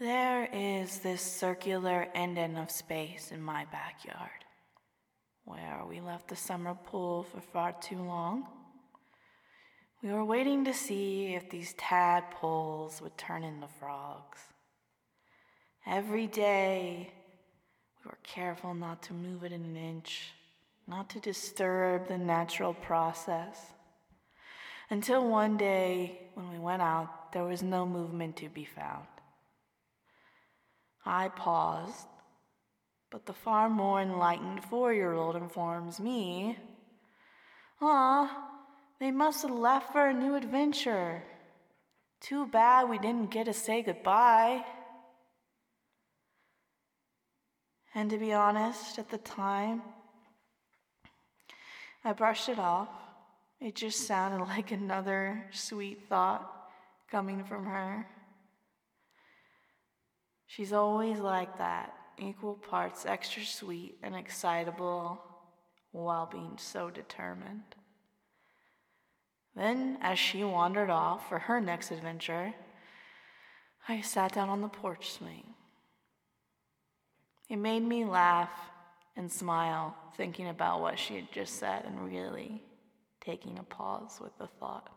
There is this circular ending of space in my backyard where we left the summer pool for far too long. We were waiting to see if these tadpoles would turn into frogs. Every day, we were careful not to move it an inch, not to disturb the natural process. Until one day, when we went out, there was no movement to be found. I paused, but the far more enlightened four year old informs me Ah, they must have left for a new adventure. Too bad we didn't get to say goodbye. And to be honest, at the time, I brushed it off. It just sounded like another sweet thought coming from her. She's always like that, equal parts extra sweet and excitable while being so determined. Then, as she wandered off for her next adventure, I sat down on the porch swing. It made me laugh and smile, thinking about what she had just said and really taking a pause with the thought.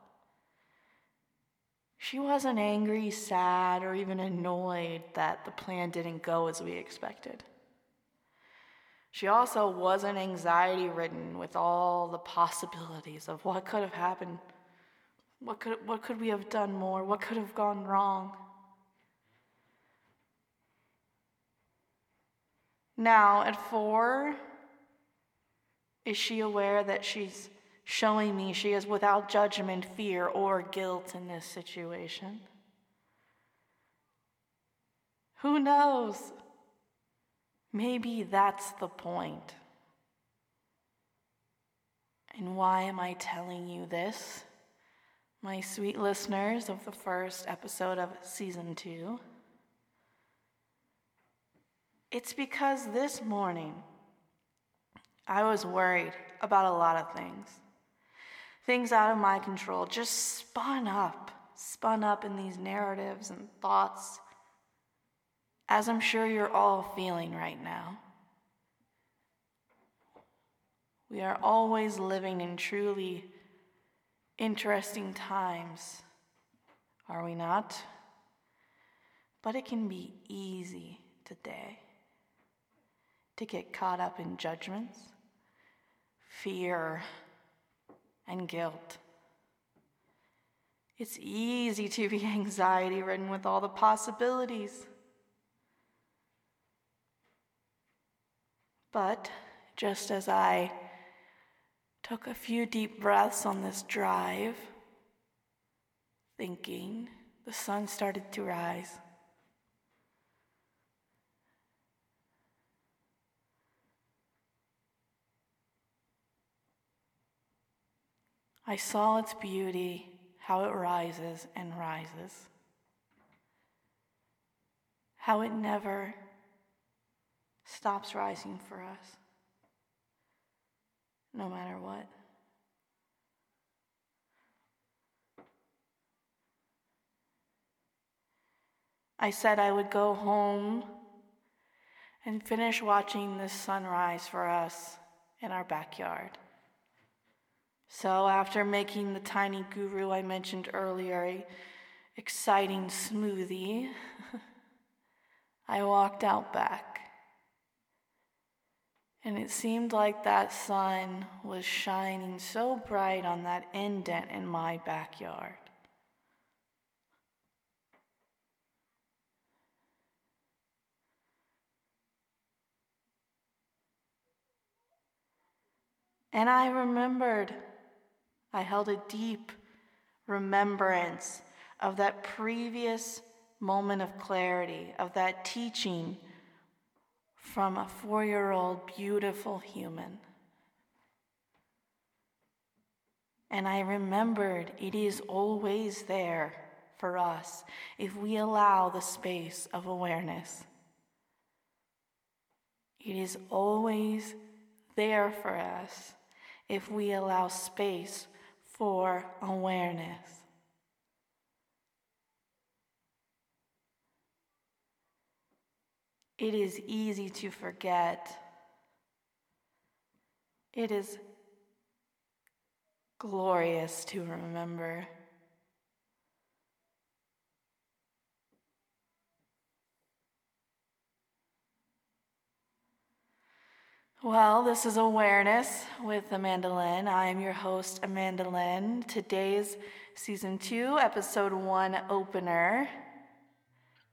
She wasn't angry, sad, or even annoyed that the plan didn't go as we expected. She also wasn't anxiety ridden with all the possibilities of what could have happened. What could, what could we have done more? What could have gone wrong? Now, at four, is she aware that she's showing me she is without judgment, fear, or guilt in this situation? Who knows? Maybe that's the point. And why am I telling you this, my sweet listeners of the first episode of season two? It's because this morning I was worried about a lot of things. Things out of my control just spun up, spun up in these narratives and thoughts as I'm sure you're all feeling right now. We are always living in truly interesting times, are we not? But it can be easy today to get caught up in judgments, fear, and guilt. It's easy to be anxiety ridden with all the possibilities. But just as I took a few deep breaths on this drive, thinking, the sun started to rise. I saw its beauty, how it rises and rises, how it never stops rising for us, no matter what. I said I would go home and finish watching the sunrise for us in our backyard. So, after making the tiny guru I mentioned earlier a exciting smoothie, I walked out back and it seemed like that sun was shining so bright on that indent in my backyard. And I remembered, I held a deep remembrance of that previous moment of clarity, of that teaching from a four year old beautiful human. And I remembered it is always there for us if we allow the space of awareness. It is always there for us if we allow space for awareness. It is easy to forget. It is glorious to remember. Well, this is Awareness with Amandolin. I am your host, Amandolin. Today's season two, episode one opener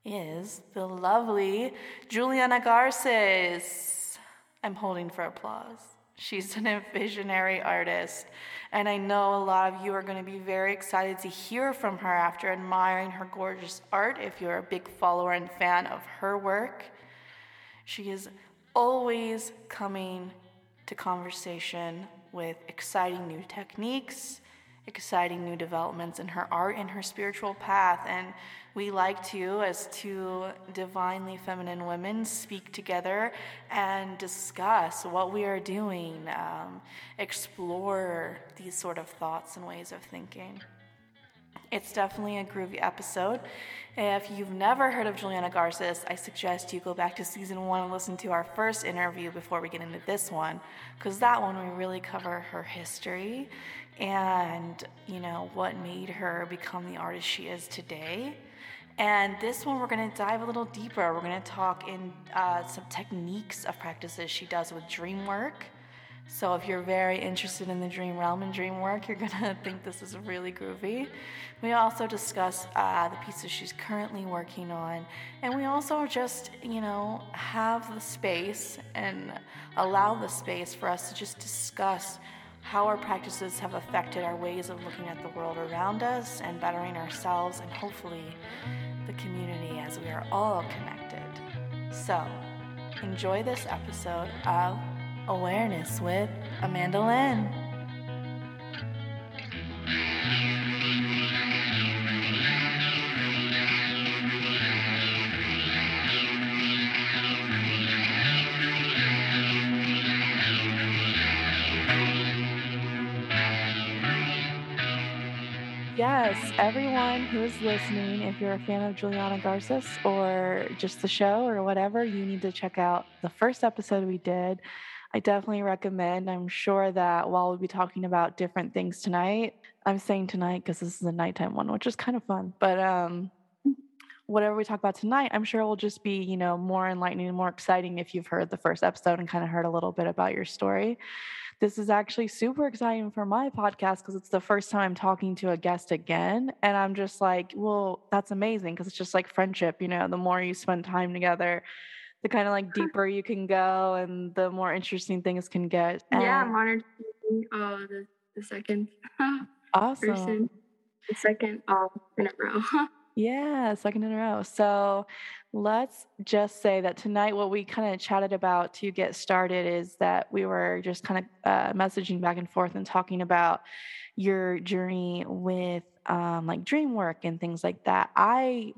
is the lovely Juliana Garces. I'm holding for applause. She's an visionary artist, and I know a lot of you are going to be very excited to hear from her after admiring her gorgeous art if you're a big follower and fan of her work. She is always coming to conversation with exciting new techniques, exciting new developments in her art and her spiritual path. And we like to, as two divinely feminine women, speak together and discuss what we are doing, um, explore these sort of thoughts and ways of thinking. It's definitely a groovy episode. If you've never heard of Juliana Garces, I suggest you go back to season one and listen to our first interview before we get into this one, because that one we really cover her history and you know what made her become the artist she is today. And this one, we're going to dive a little deeper. We're going to talk in uh, some techniques of practices she does with dream work so if you're very interested in the dream realm and dream work, you're gonna think this is really groovy. We also discuss uh, the pieces she's currently working on, and we also just, you know, have the space and allow the space for us to just discuss how our practices have affected our ways of looking at the world around us and bettering ourselves and hopefully the community as we are all connected. So, enjoy this episode of Awareness with Amandolin. Yes, everyone who is listening, if you're a fan of Juliana Garces or just the show or whatever, you need to check out the first episode we did I definitely recommend. I'm sure that while we'll be talking about different things tonight, I'm saying tonight because this is a nighttime one, which is kind of fun. But um, whatever we talk about tonight, I'm sure will just be, you know, more enlightening and more exciting if you've heard the first episode and kind of heard a little bit about your story. This is actually super exciting for my podcast because it's the first time I'm talking to a guest again. And I'm just like, well, that's amazing because it's just like friendship, you know, the more you spend time together, the kind of like deeper you can go and the more interesting things can get. And yeah, to be uh, the, the second awesome. person, the second uh, in a row. yeah, second in a row. So let's just say that tonight, what we kind of chatted about to get started is that we were just kind of uh, messaging back and forth and talking about your journey with um, like dream work and things like that. I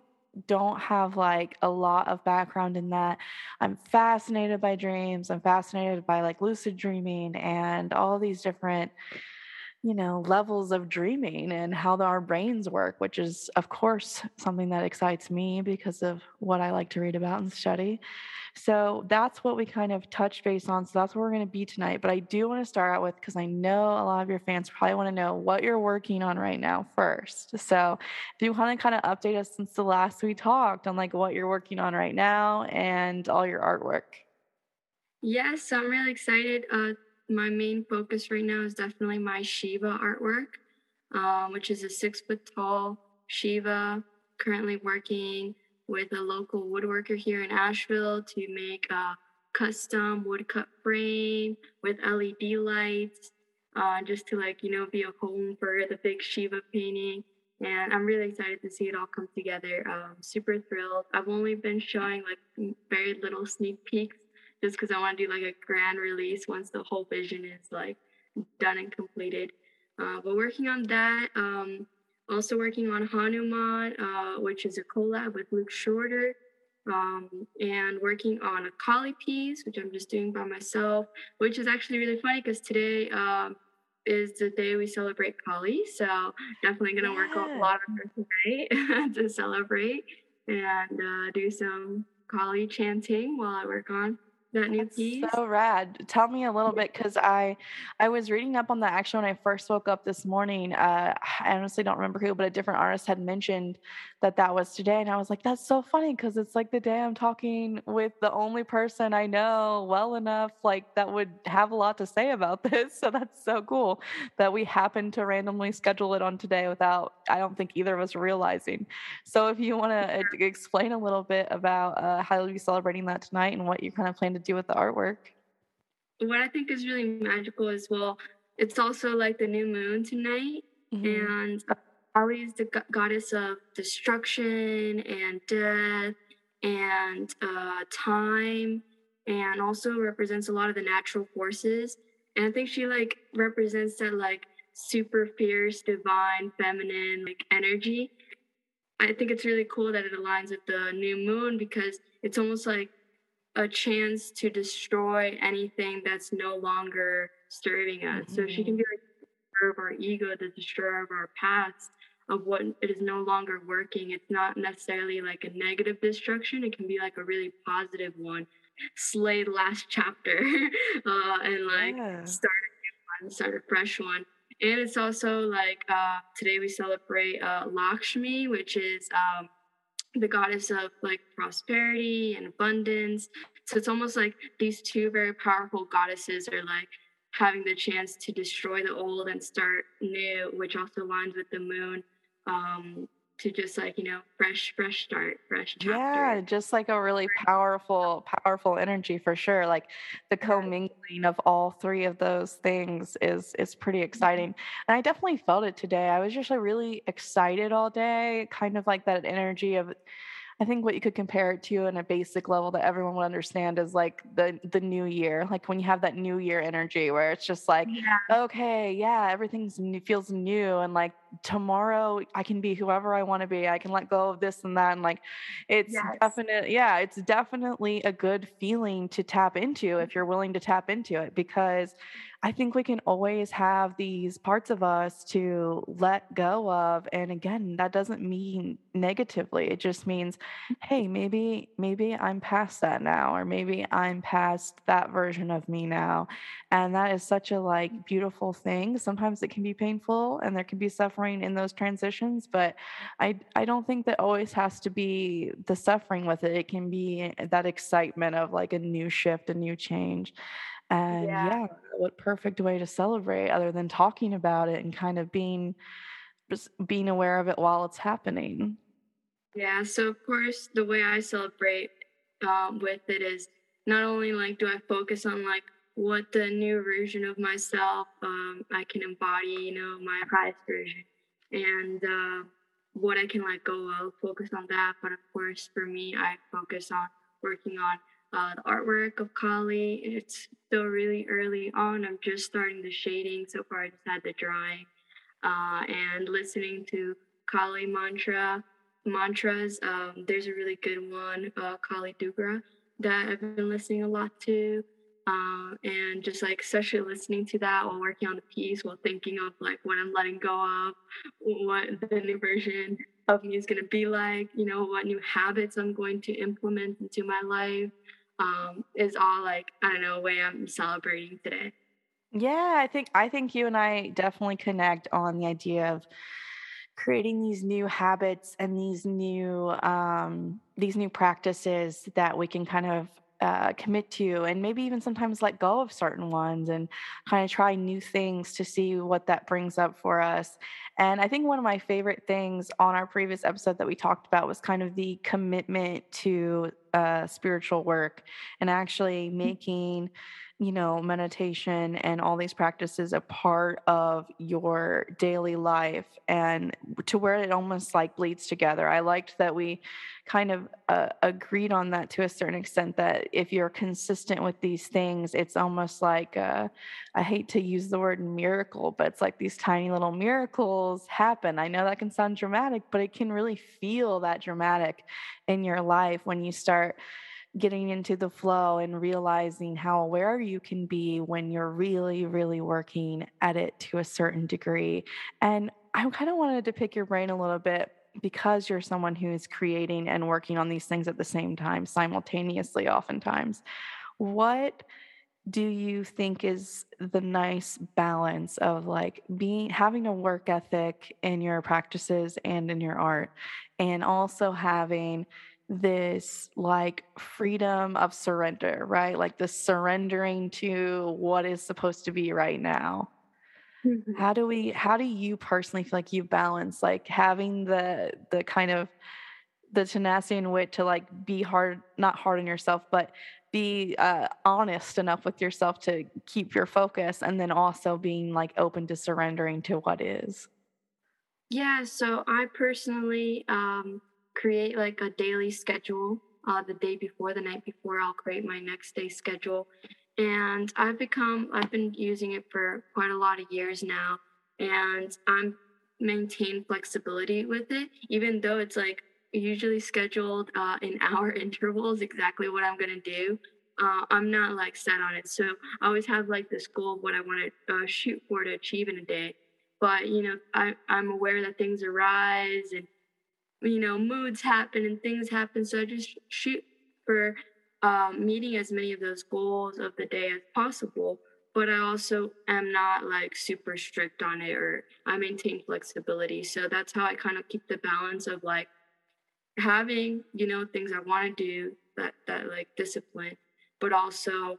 don't have like a lot of background in that. I'm fascinated by dreams. I'm fascinated by like lucid dreaming and all these different you know, levels of dreaming and how our brains work, which is, of course, something that excites me because of what I like to read about and study. So that's what we kind of touch base on. So that's where we're going to be tonight. But I do want to start out with because I know a lot of your fans probably want to know what you're working on right now first. So if you want to kind of update us since the last we talked on like what you're working on right now and all your artwork. Yes, so I'm really excited. Uh, my main focus right now is definitely my Shiva artwork, um, which is a six foot tall Shiva. Currently working with a local woodworker here in Asheville to make a custom woodcut frame with LED lights, uh, just to like, you know, be a home for the big Shiva painting. And I'm really excited to see it all come together. Um, super thrilled. I've only been showing like very little sneak peeks just because I want to do like a grand release once the whole vision is like done and completed. Uh, but working on that, um, also working on Hanuman, uh, which is a collab with Luke Shorter, um, and working on a Kali piece, which I'm just doing by myself, which is actually really funny because today um, is the day we celebrate Kali. So definitely going to yeah. work a lot on her today to celebrate and uh, do some Kali chanting while I work on that new That's piece. so rad. Tell me a little bit because I I was reading up on that actually when I first woke up this morning. Uh, I honestly don't remember who, but a different artist had mentioned that that was today, and I was like, that's so funny because it's like the day I'm talking with the only person I know well enough, like that would have a lot to say about this. So that's so cool that we happened to randomly schedule it on today without I don't think either of us realizing. So if you want to explain a little bit about uh, how you'll be celebrating that tonight and what you kind of plan to do with the artwork. What I think is really magical as well, it's also like the new moon tonight, mm-hmm. and Kali is the goddess of destruction and death and uh, time, and also represents a lot of the natural forces. And I think she like represents that like super fierce, divine, feminine like energy. I think it's really cool that it aligns with the new moon because it's almost like a chance to destroy anything that's no longer serving us. Mm-hmm. So she can be like of our ego, the destroyer of our past, of what it is no longer working. It's not necessarily like a negative destruction. It can be like a really positive one. Slay the last chapter uh, and like yeah. start a new one, start a fresh one. And it's also like uh, today we celebrate uh, Lakshmi, which is um, the goddess of like prosperity and abundance. So it's almost like these two very powerful goddesses are like having the chance to destroy the old and start new, which also aligns with the moon. Um, to just like you know fresh fresh start fresh chapter. yeah just like a really powerful powerful energy for sure like the commingling of all three of those things is is pretty mm-hmm. exciting and i definitely felt it today i was just like really excited all day kind of like that energy of I think what you could compare it to in a basic level that everyone would understand is like the the new year, like when you have that new year energy where it's just like, yeah. okay, yeah, everything's new, feels new, and like tomorrow I can be whoever I want to be. I can let go of this and that, and like it's yes. definite, yeah, it's definitely a good feeling to tap into if you're willing to tap into it because I think we can always have these parts of us to let go of. And again, that doesn't mean negatively. It just means, hey, maybe, maybe I'm past that now, or maybe I'm past that version of me now. And that is such a like beautiful thing. Sometimes it can be painful and there can be suffering in those transitions, but I I don't think that always has to be the suffering with it. It can be that excitement of like a new shift, a new change. And yeah. yeah, what perfect way to celebrate other than talking about it and kind of being just being aware of it while it's happening. Yeah, so of course, the way I celebrate um, with it is not only like do I focus on like what the new version of myself um, I can embody, you know, my highest version, and uh, what I can let go of, focus on that. But of course, for me, I focus on working on uh, the artwork of Kali. It's still really early on. I'm just starting the shading. So far, I just had the drawing uh, and listening to Kali mantra mantras. Um, there's a really good one, uh, Kali Durga, that I've been listening a lot to. Uh, and just like especially listening to that while working on the piece, while thinking of like what I'm letting go of, what the new version of me is going to be like, you know, what new habits I'm going to implement into my life um, is all like I don't know way I'm celebrating today. Yeah, I think I think you and I definitely connect on the idea of creating these new habits and these new um, these new practices that we can kind of uh, commit to and maybe even sometimes let go of certain ones and kind of try new things to see what that brings up for us and i think one of my favorite things on our previous episode that we talked about was kind of the commitment to uh, spiritual work and actually mm. making you know, meditation and all these practices a part of your daily life and to where it almost like bleeds together. I liked that we kind of uh, agreed on that to a certain extent that if you're consistent with these things, it's almost like uh, I hate to use the word miracle, but it's like these tiny little miracles happen. I know that can sound dramatic, but it can really feel that dramatic in your life when you start getting into the flow and realizing how aware you can be when you're really, really working at it to a certain degree. And I kind of wanted to pick your brain a little bit because you're someone who is creating and working on these things at the same time, simultaneously, oftentimes, what do you think is the nice balance of like being having a work ethic in your practices and in your art and also having this like freedom of surrender right? Like the surrendering to what is supposed to be right now. Mm-hmm. how do we how do you personally feel like you balance like having the the kind of the tenacity and wit to like be hard not hard on yourself but be uh, honest enough with yourself to keep your focus and then also being like open to surrendering to what is? Yeah so i personally um, create like a daily schedule uh, the day before the night before i'll create my next day schedule and i've become i've been using it for quite a lot of years now and i'm maintain flexibility with it even though it's like usually scheduled uh, in hour intervals exactly what I'm gonna do. Uh, I'm not like set on it, so I always have like this goal of what I want to uh, shoot for to achieve in a day. But you know, I, I'm aware that things arise and you know moods happen and things happen, so I just shoot for um, meeting as many of those goals of the day as possible. But I also am not like super strict on it, or I maintain flexibility. So that's how I kind of keep the balance of like having you know things i want to do that that like discipline but also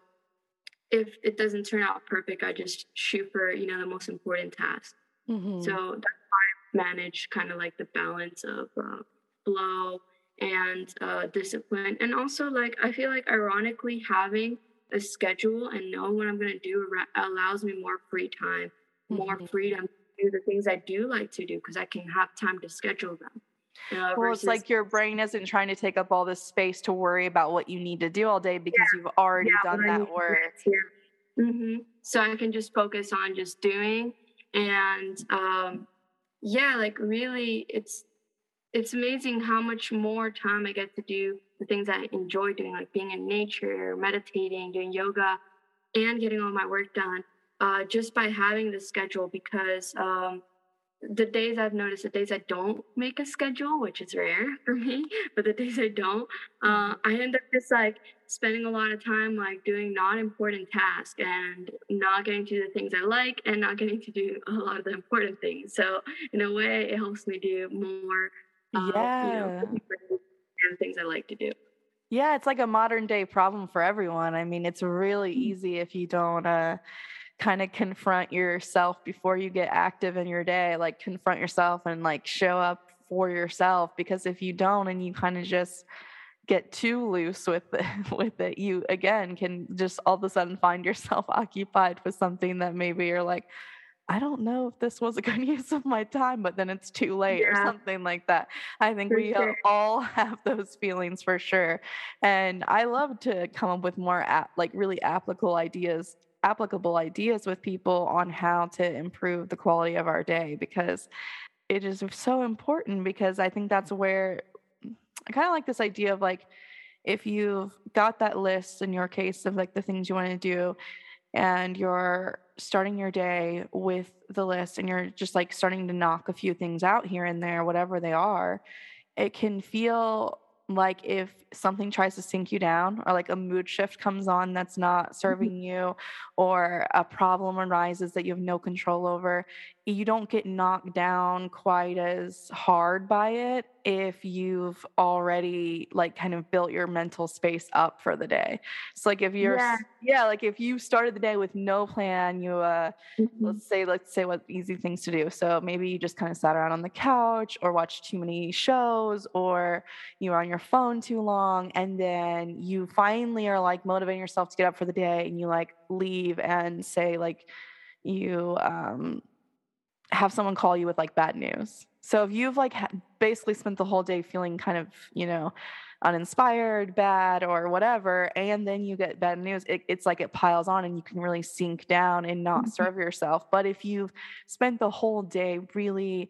if it doesn't turn out perfect i just shoot for you know the most important task mm-hmm. so that's manage kind of like the balance of uh, flow and uh, discipline and also like i feel like ironically having a schedule and knowing what i'm going to do allows me more free time more mm-hmm. freedom to do the things i do like to do because i can have time to schedule them uh, well, it's like your brain isn't trying to take up all this space to worry about what you need to do all day because yeah. you've already yeah, done that work. Yeah. Mm-hmm. So I can just focus on just doing, and um, yeah, like really, it's it's amazing how much more time I get to do the things I enjoy doing, like being in nature, meditating, doing yoga, and getting all my work done. Uh, just by having the schedule, because um, the days I've noticed, the days I don't make a schedule, which is rare for me, but the days I don't, uh, I end up just like spending a lot of time like doing non important tasks and not getting to the things I like and not getting to do a lot of the important things. So, in a way, it helps me do more, uh, yeah. you know, things I like to do. Yeah, it's like a modern day problem for everyone. I mean, it's really mm. easy if you don't. Uh, kind of confront yourself before you get active in your day like confront yourself and like show up for yourself because if you don't and you kind of just get too loose with it, with it you again can just all of a sudden find yourself occupied with something that maybe you're like I don't know if this was a good use of my time, but then it's too late yeah. or something like that. I think for we sure. all have those feelings for sure. And I love to come up with more ap- like really applicable ideas applicable ideas with people on how to improve the quality of our day because it is so important because I think that's where I kind of like this idea of like if you've got that list in your case of like the things you want to do and you're starting your day with the list and you're just like starting to knock a few things out here and there whatever they are it can feel like if something tries to sink you down or like a mood shift comes on that's not mm-hmm. serving you or a problem arises that you have no control over you don't get knocked down quite as hard by it if you've already like kind of built your mental space up for the day. So like if you're yeah, yeah like if you started the day with no plan, you uh mm-hmm. let's say let's say what easy things to do. So maybe you just kind of sat around on the couch or watched too many shows or you were on your phone too long and then you finally are like motivating yourself to get up for the day and you like leave and say like you um have someone call you with like bad news. So if you've like ha- basically spent the whole day feeling kind of, you know, uninspired, bad, or whatever, and then you get bad news, it, it's like it piles on and you can really sink down and not mm-hmm. serve yourself. But if you've spent the whole day really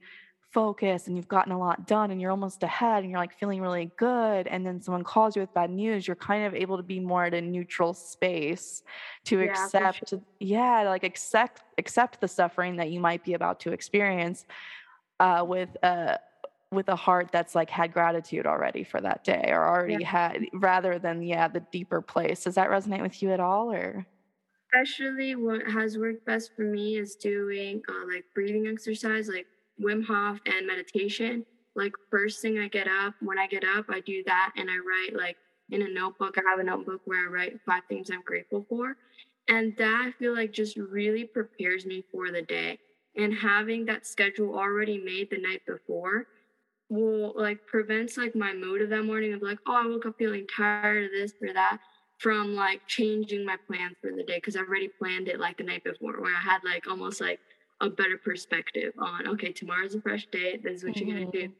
focused and you've gotten a lot done and you're almost ahead and you're like feeling really good and then someone calls you with bad news you're kind of able to be more at a neutral space to yeah, accept sure. yeah like accept accept the suffering that you might be about to experience uh, with a with a heart that's like had gratitude already for that day or already yeah. had rather than yeah the deeper place does that resonate with you at all or especially what has worked best for me is doing uh, like breathing exercise like wim hof and meditation. Like first thing i get up when i get up i do that and i write like in a notebook. I have a notebook where i write five things i'm grateful for. And that i feel like just really prepares me for the day. And having that schedule already made the night before will like prevents like my mood of that morning of like oh i woke up feeling tired of this or that from like changing my plans for the day. Because i already planned it like the night before where i had like almost like a better perspective on okay tomorrow's a fresh day this is what mm-hmm. you're gonna do mm-hmm.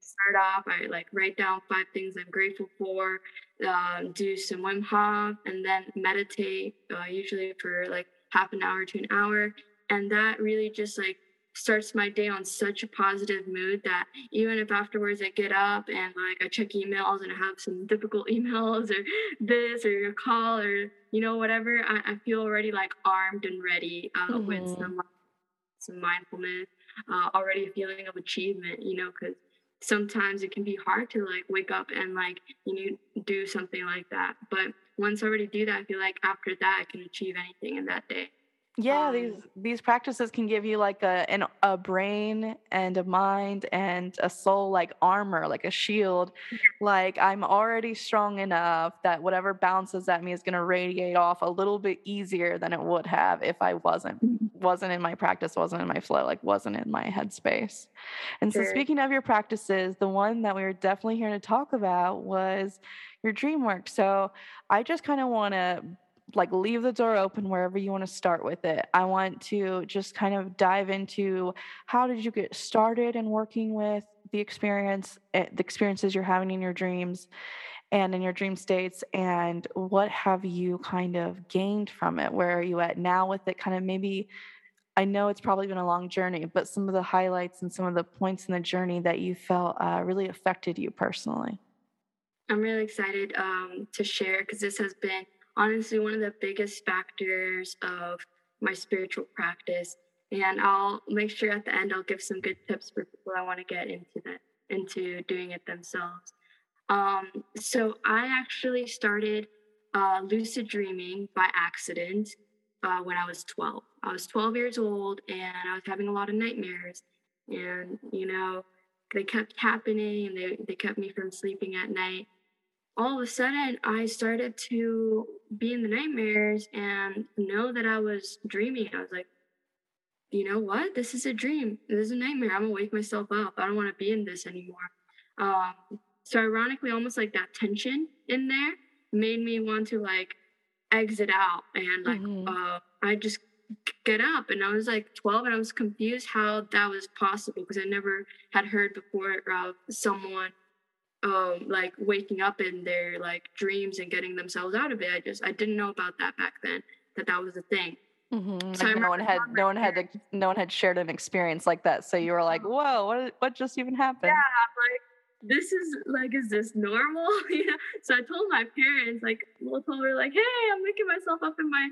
start off i like write down five things i'm grateful for um, do some wim hof and then meditate uh, usually for like half an hour to an hour and that really just like starts my day on such a positive mood that even if afterwards I get up and like I check emails and I have some difficult emails or this or a call or you know whatever, I, I feel already like armed and ready uh, mm-hmm. with some some mindfulness, uh, already a feeling of achievement, you know, because sometimes it can be hard to like wake up and like you know do something like that. But once I already do that, I feel like after that I can achieve anything in that day. Yeah, um, these these practices can give you like a an, a brain and a mind and a soul like armor, like a shield. Like I'm already strong enough that whatever bounces at me is going to radiate off a little bit easier than it would have if I wasn't mm-hmm. wasn't in my practice, wasn't in my flow, like wasn't in my headspace. And sure. so speaking of your practices, the one that we were definitely here to talk about was your dream work. So I just kind of want to like leave the door open wherever you want to start with it. I want to just kind of dive into how did you get started in working with the experience, eh, the experiences you're having in your dreams and in your dream states, and what have you kind of gained from it? Where are you at now with it? Kind of maybe. I know it's probably been a long journey, but some of the highlights and some of the points in the journey that you felt uh, really affected you personally. I'm really excited um, to share because this has been honestly one of the biggest factors of my spiritual practice. And I'll make sure at the end I'll give some good tips for people that want to get into that, into doing it themselves. Um, so I actually started uh, lucid dreaming by accident uh, when I was 12. I was 12 years old and I was having a lot of nightmares. And, you know, they kept happening and they, they kept me from sleeping at night all of a sudden I started to be in the nightmares and know that I was dreaming. I was like, you know what? This is a dream. This is a nightmare. I'm gonna wake myself up. I don't want to be in this anymore. Um, so ironically, almost like that tension in there made me want to like exit out and like mm-hmm. uh, I just get up and I was like 12 and I was confused how that was possible because I never had heard before of someone um like waking up in their like dreams and getting themselves out of it. I just i didn't know about that back then that that was a thing. Mm-hmm. so like no one had no one had no one had shared an experience like that. So you were like whoa what what just even happened? Yeah like this is like is this normal? Yeah. So i told my parents like well told her like hey i'm waking myself up in my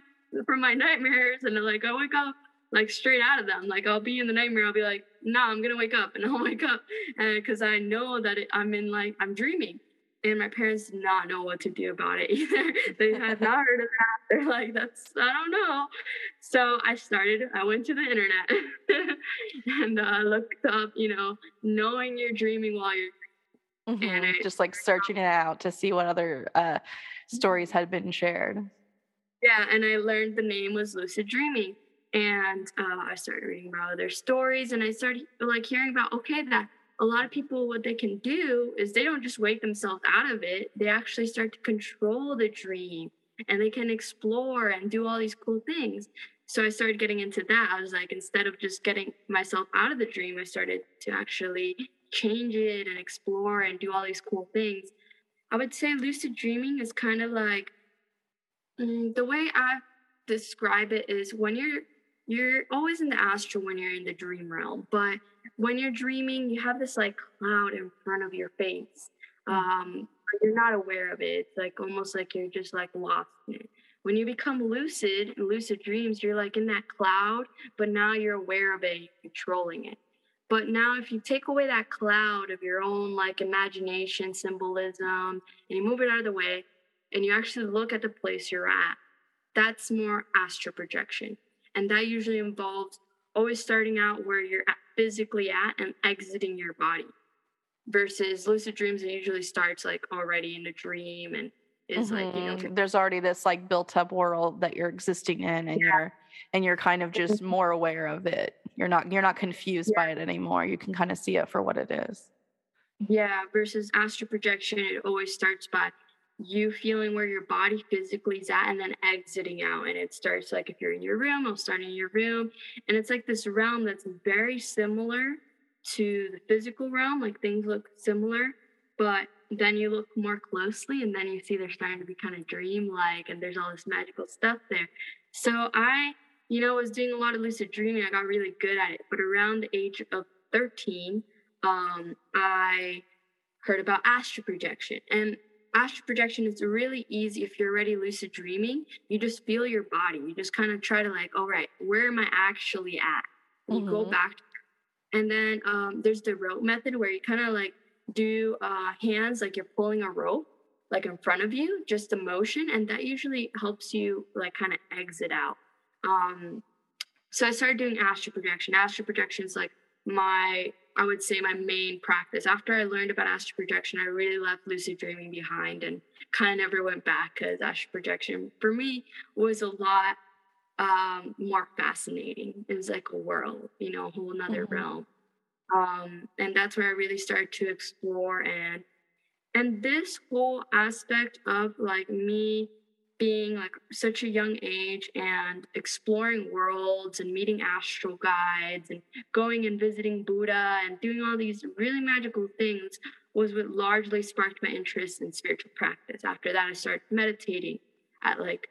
from my nightmares and they're like i wake up like straight out of them. Like I'll be in the nightmare, I'll be like, no, nah, I'm gonna wake up, and I'll wake up, because I know that it, I'm in like I'm dreaming, and my parents did not know what to do about it either. they had not heard of that. They're like, that's I don't know. So I started. I went to the internet and uh, looked up, you know, knowing you're dreaming while you're. Mm-hmm. And I, just like searching it out to see what other uh, stories had been shared. Yeah, and I learned the name was lucid dreaming and uh, I started reading about their stories, and I started like hearing about okay that a lot of people what they can do is they don't just wake themselves out of it; they actually start to control the dream, and they can explore and do all these cool things. So I started getting into that. I was like, instead of just getting myself out of the dream, I started to actually change it and explore and do all these cool things. I would say lucid dreaming is kind of like mm, the way I describe it is when you're you're always in the astral when you're in the dream realm but when you're dreaming you have this like cloud in front of your face mm. um you're not aware of it it's like almost like you're just like lost in it when you become lucid lucid dreams you're like in that cloud but now you're aware of it controlling it But now, if you take away that cloud of your own like imagination, symbolism, and you move it out of the way, and you actually look at the place you're at, that's more astral projection. And that usually involves always starting out where you're physically at and exiting your body versus lucid dreams it usually starts like already in a dream and is mm-hmm. like you know mm-hmm. there's already this like built up world that you're existing in and yeah. you're and you're kind of just more aware of it you're not you're not confused yeah. by it anymore you can kind of see it for what it is yeah versus astral projection it always starts by you feeling where your body physically is at and then exiting out and it starts like if you're in your room i'll start in your room and it's like this realm that's very similar to the physical realm like things look similar but then you look more closely and then you see they're starting to be kind of dreamlike and there's all this magical stuff there. So I, you know, was doing a lot of lucid dreaming. I got really good at it. But around the age of 13, um, I heard about astral projection. And astral projection is really easy if you're already lucid dreaming. You just feel your body. You just kind of try to like, all right, where am I actually at? You mm-hmm. go back. And then um, there's the rope method where you kind of like do uh, hands like you're pulling a rope like in front of you just the motion and that usually helps you like kind of exit out um so i started doing astral projection astral projection is like my i would say my main practice. After i learned about astral projection i really left lucid dreaming behind and kind of never went back because astral projection for me was a lot um more fascinating. It was like a world you know a whole another mm-hmm. realm. Um, and that's where I really started to explore and and this whole aspect of like me being like such a young age and exploring worlds and meeting astral guides and going and visiting Buddha and doing all these really magical things was what largely sparked my interest in spiritual practice. After that, I started meditating at like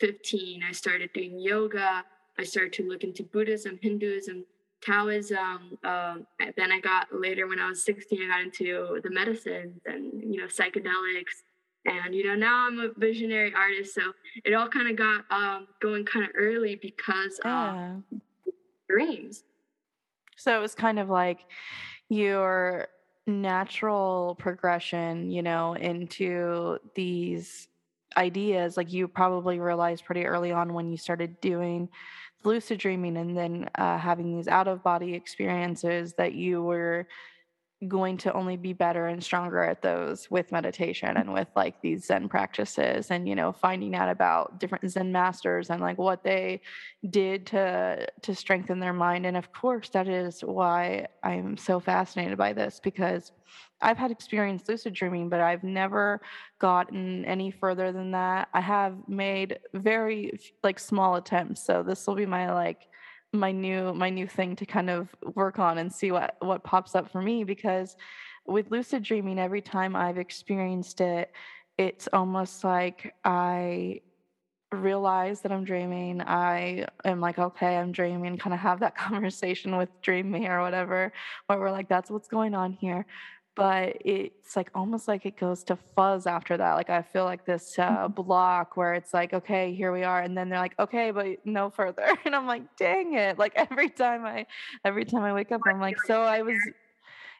15. I started doing yoga. I started to look into Buddhism, Hinduism, Taoism. Um, then I got later when I was 16, I got into the medicines and you know psychedelics, and you know now I'm a visionary artist. So it all kind of got um, going kind of early because yeah. of dreams. So it was kind of like your natural progression, you know, into these ideas. Like you probably realized pretty early on when you started doing lucid dreaming and then uh, having these out of body experiences that you were going to only be better and stronger at those with meditation and with like these zen practices and you know finding out about different zen masters and like what they did to to strengthen their mind and of course that is why i'm so fascinated by this because I've had experience lucid dreaming, but I've never gotten any further than that. I have made very like small attempts, so this will be my like my new my new thing to kind of work on and see what what pops up for me because with lucid dreaming every time I've experienced it it's almost like I realize that I'm dreaming. I am like, okay, I'm dreaming, kind of have that conversation with Dream Me or whatever, where we're like, that's what's going on here but it's like almost like it goes to fuzz after that. Like I feel like this uh, mm-hmm. block where it's like, okay, here we are, and then they're like, okay, but no further, and I'm like, dang it! Like every time I, every time I wake up, I'm like, so I was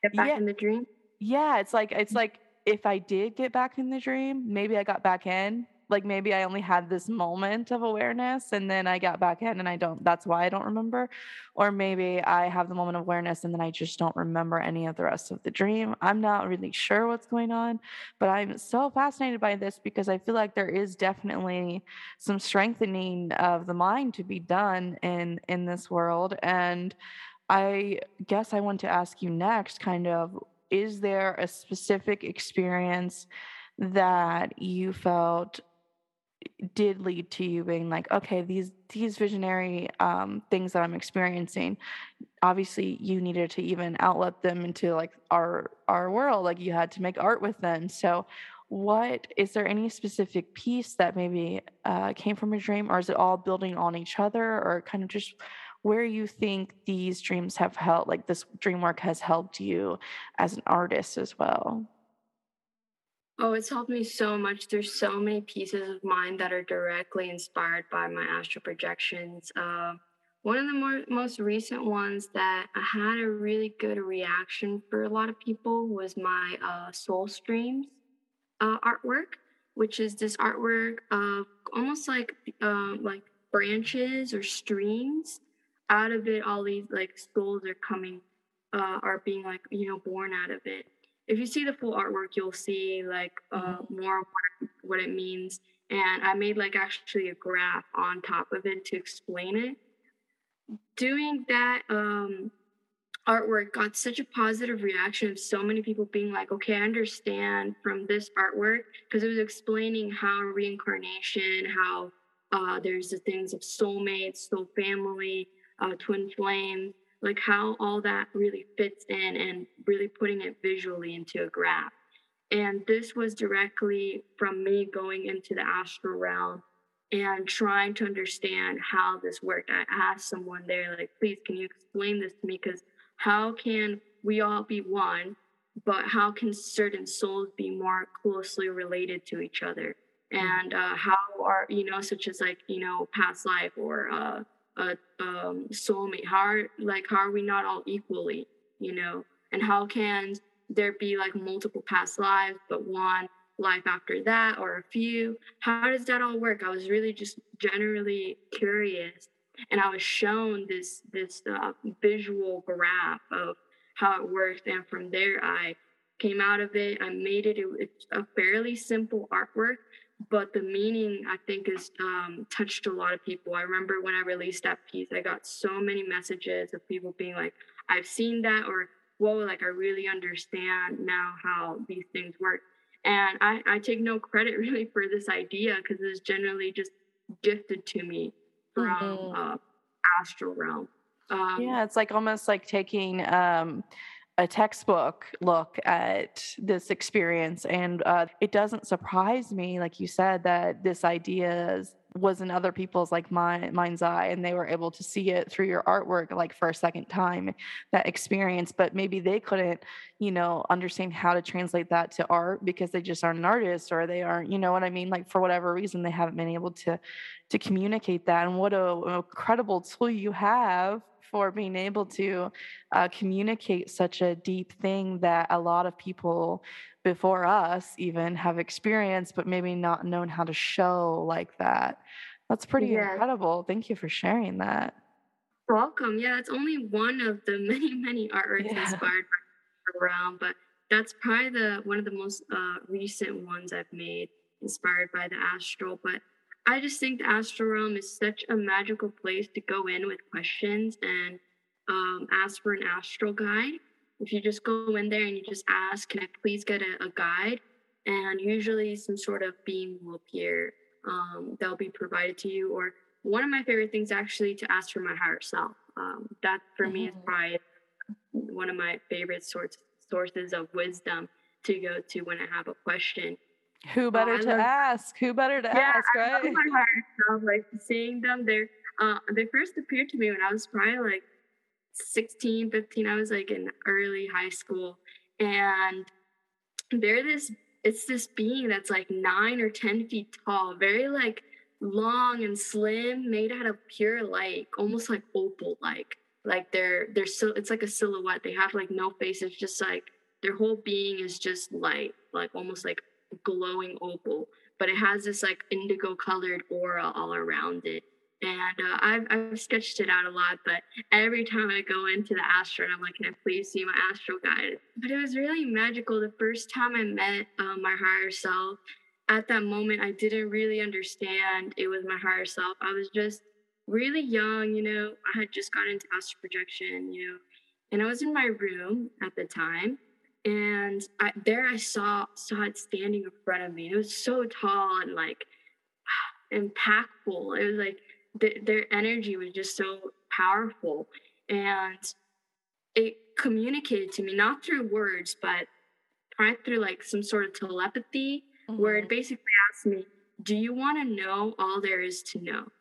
get back yeah, in the dream. Yeah, it's like it's like if I did get back in the dream, maybe I got back in, like maybe I only had this moment of awareness and then I got back in and I don't that's why I don't remember or maybe I have the moment of awareness and then I just don't remember any of the rest of the dream. I'm not really sure what's going on, but I'm so fascinated by this because I feel like there is definitely some strengthening of the mind to be done in in this world and I guess I want to ask you next kind of is there a specific experience that you felt did lead to you being like okay these these visionary um, things that i'm experiencing obviously you needed to even outlet them into like our our world like you had to make art with them. So what is there any specific piece that maybe uh, came from a dream or is it all building on each other or kind of just where you think these dreams have helped like this dream work has helped you as an artist as well Oh, it's helped me so much. There's so many pieces of mine that are directly inspired by my astral projections. Uh, one of the more, most recent ones that I had a really good reaction for a lot of people was my uh, Soul Streams uh, artwork, which is this artwork of almost like um, like branches or streams. Out of it, all these like souls are coming, uh, are being like you know born out of it. If you see the full artwork, you'll see like uh, mm-hmm. more what, what it means. And I made like actually a graph on top of it to explain it doing that um, artwork got such a positive reaction of so many people being like, okay, I understand from this artwork because it was explaining how reincarnation, how uh, there's the things of soulmates, soul family, uh, twin flame, like how all that really fits in and really putting it visually into a graph. And this was directly from me going into the astral realm and trying to understand how this worked. I asked someone there, like, please, can you explain this to me? Because how can we all be one, but how can certain souls be more closely related to each other? And uh, how are, you know, such as like, you know, past life or uh, a um, soulmate, how are, like, how are we not all equally, you know? And how can there be like multiple past lives, but one life after that or a few? How does that all work? I was really just generally curious and i was shown this this uh, visual graph of how it works and from there i came out of it. I made it, it it's a fairly simple artwork but the meaning i think is um, touched a lot of people i remember when i released that piece i got so many messages of people being like i've seen that or whoa like i really understand now how these things work and I, I take no credit really for this idea because it's generally just gifted to me from mm-hmm. uh, astral realm. Um, yeah, it's like almost like taking um, a textbook look at this experience. And uh, it doesn't surprise me, like you said, that this idea was in other people's like mind, mind's eye and they were able to see it through your artwork like for a second time that experience but maybe they couldn't you know understand how to translate that to art because they just aren't an artist or they aren't you know what i mean like for whatever reason they haven't been able to to communicate that and what a, an incredible tool you have for being able to uh, communicate such a deep thing that a lot of people before us even have experienced, but maybe not known how to show like that. That's pretty yeah. incredible. Thank you for sharing that. Welcome. Yeah, it's only one of the many, many artworks yeah. inspired by around, but that's probably the one of the most uh, recent ones I've made inspired by the astral. But I just think the astral realm is such a magical place to go in with questions and um, ask for an astral guide if you just go in there and you just ask, can I please get a, a guide? And usually some sort of beam will appear um, that'll be provided to you. Or one of my favorite things actually to ask for my higher self. Um, that for mm-hmm. me is mm-hmm. probably one of my favorite sorts sources of wisdom to go to when I have a question. Who better uh, to love, ask? Who better to yeah, ask, right? I love my higher self, like seeing them, they uh, they first appeared to me when I was probably like 16, 15, I was like in early high school. And they're this, it's this being that's like nine or 10 feet tall, very like long and slim, made out of pure light, almost like opal like. Like they're they're so it's like a silhouette. They have like no face. It's just like their whole being is just light, like almost like glowing opal. But it has this like indigo colored aura all around it. And uh, I've, I've sketched it out a lot but every time i go into the astral i'm like can i please see my astral guide? But it was really magical the first time i met um, my higher self. At that moment i didn't really understand it was my higher self. I was just really young you know? I had just got into astral projection you know? And i was in my room at the time and I, there i saw saw it standing in front of me it was so tall and like impactful it was like th- their energy was just so powerful and it communicated to me not through words but probably through like some sort of telepathy mm-hmm. where it mm-hmm. basically asked me do you want to know all there is to know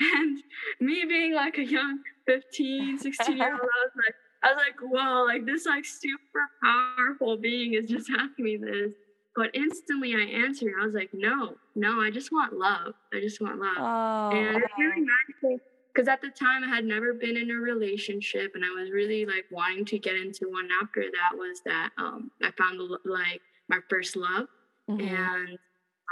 and me being like a young 15 16 year old i was like i was like whoa like this like super powerful being is just asking me this but instantly I answered. I was like, no, no, I just want love. I just want love. Oh. And it's really magical because at the time I had never been in a relationship and I was really like wanting to get into one after that was that um, I found like my first love mm-hmm. and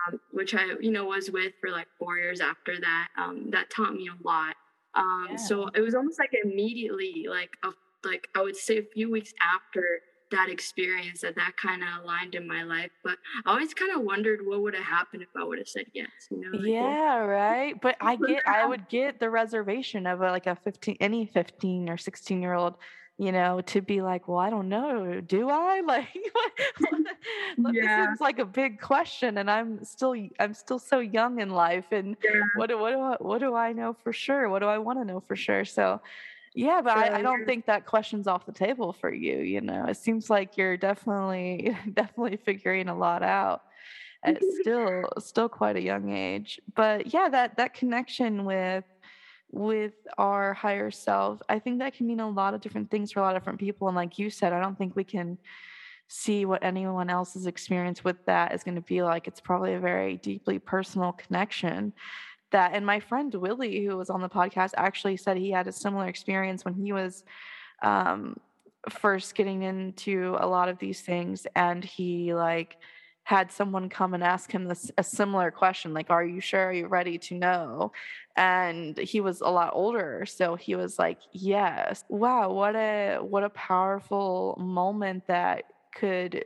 um, which I you know was with for like four years after that um, that taught me a lot um, yeah. so it was almost like immediately like a, like I would say a few weeks after that experience that that kind of aligned in my life but i always kind of wondered what would have happened if i would have said yes you know like, yeah right but i get i would get the reservation of a, like a 15 any 15 or 16 year old you know to be like well i don't know do i like yeah. this seems like a big question and i'm still i'm still so young in life and yeah. what, what do I, what do i know for sure what do i want to know for sure so yeah, but I, I, don't think that question's off the table for you. You know, it seems like you're definitely definitely figuring a lot out at still still quite a young age. But yeah, that that connection with with our higher self, I think that can mean a lot of different things for a lot of different people. And like you said, I don't think we can see what anyone else's experience with that is going to be like. It's probably a very deeply personal connection that and my friend willie who was on the podcast actually said he had a similar experience when he was um, first getting into a lot of these things and he like had someone come and ask him this a similar question like are you sure? Are you ready to know? And he was a lot older so he was like yes. Wow what a what a powerful moment that could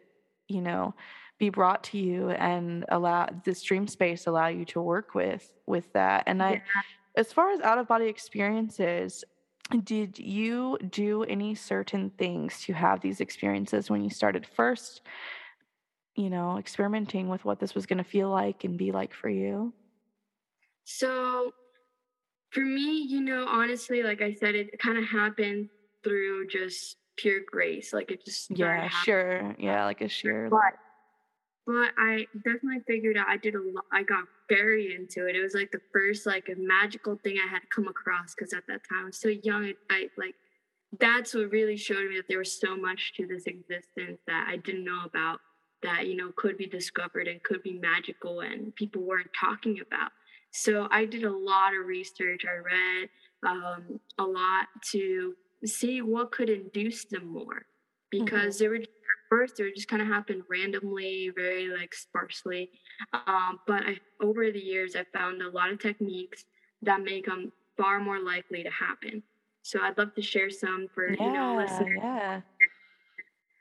you know be brought to you and allow this dream space allow you to work with with that. And i as far as out of body experiences did you do any certain things to have these experiences when you started first you know experimenting with what this was going to feel like and be like for you? So for me you know honestly like i said it kind of happened through just pure grace like it just yeah sure. Yeah like a sheer but but I definitely figured out I did a lot. I got very into it. It was like the first like a magical thing I had come across because at that time I was so young. I, I like that's what really showed me that there was so much to this existence that I didn't know about that you know could be discovered and could be magical and people weren't talking about. So I did a lot of research. I read um, a lot to see what could induce them more because mm-hmm. there were first it just kind of happened randomly very like sparsely um, but I, over the years i found a lot of techniques that make them far more likely to happen so i'd love to share some for yeah, you know listeners yeah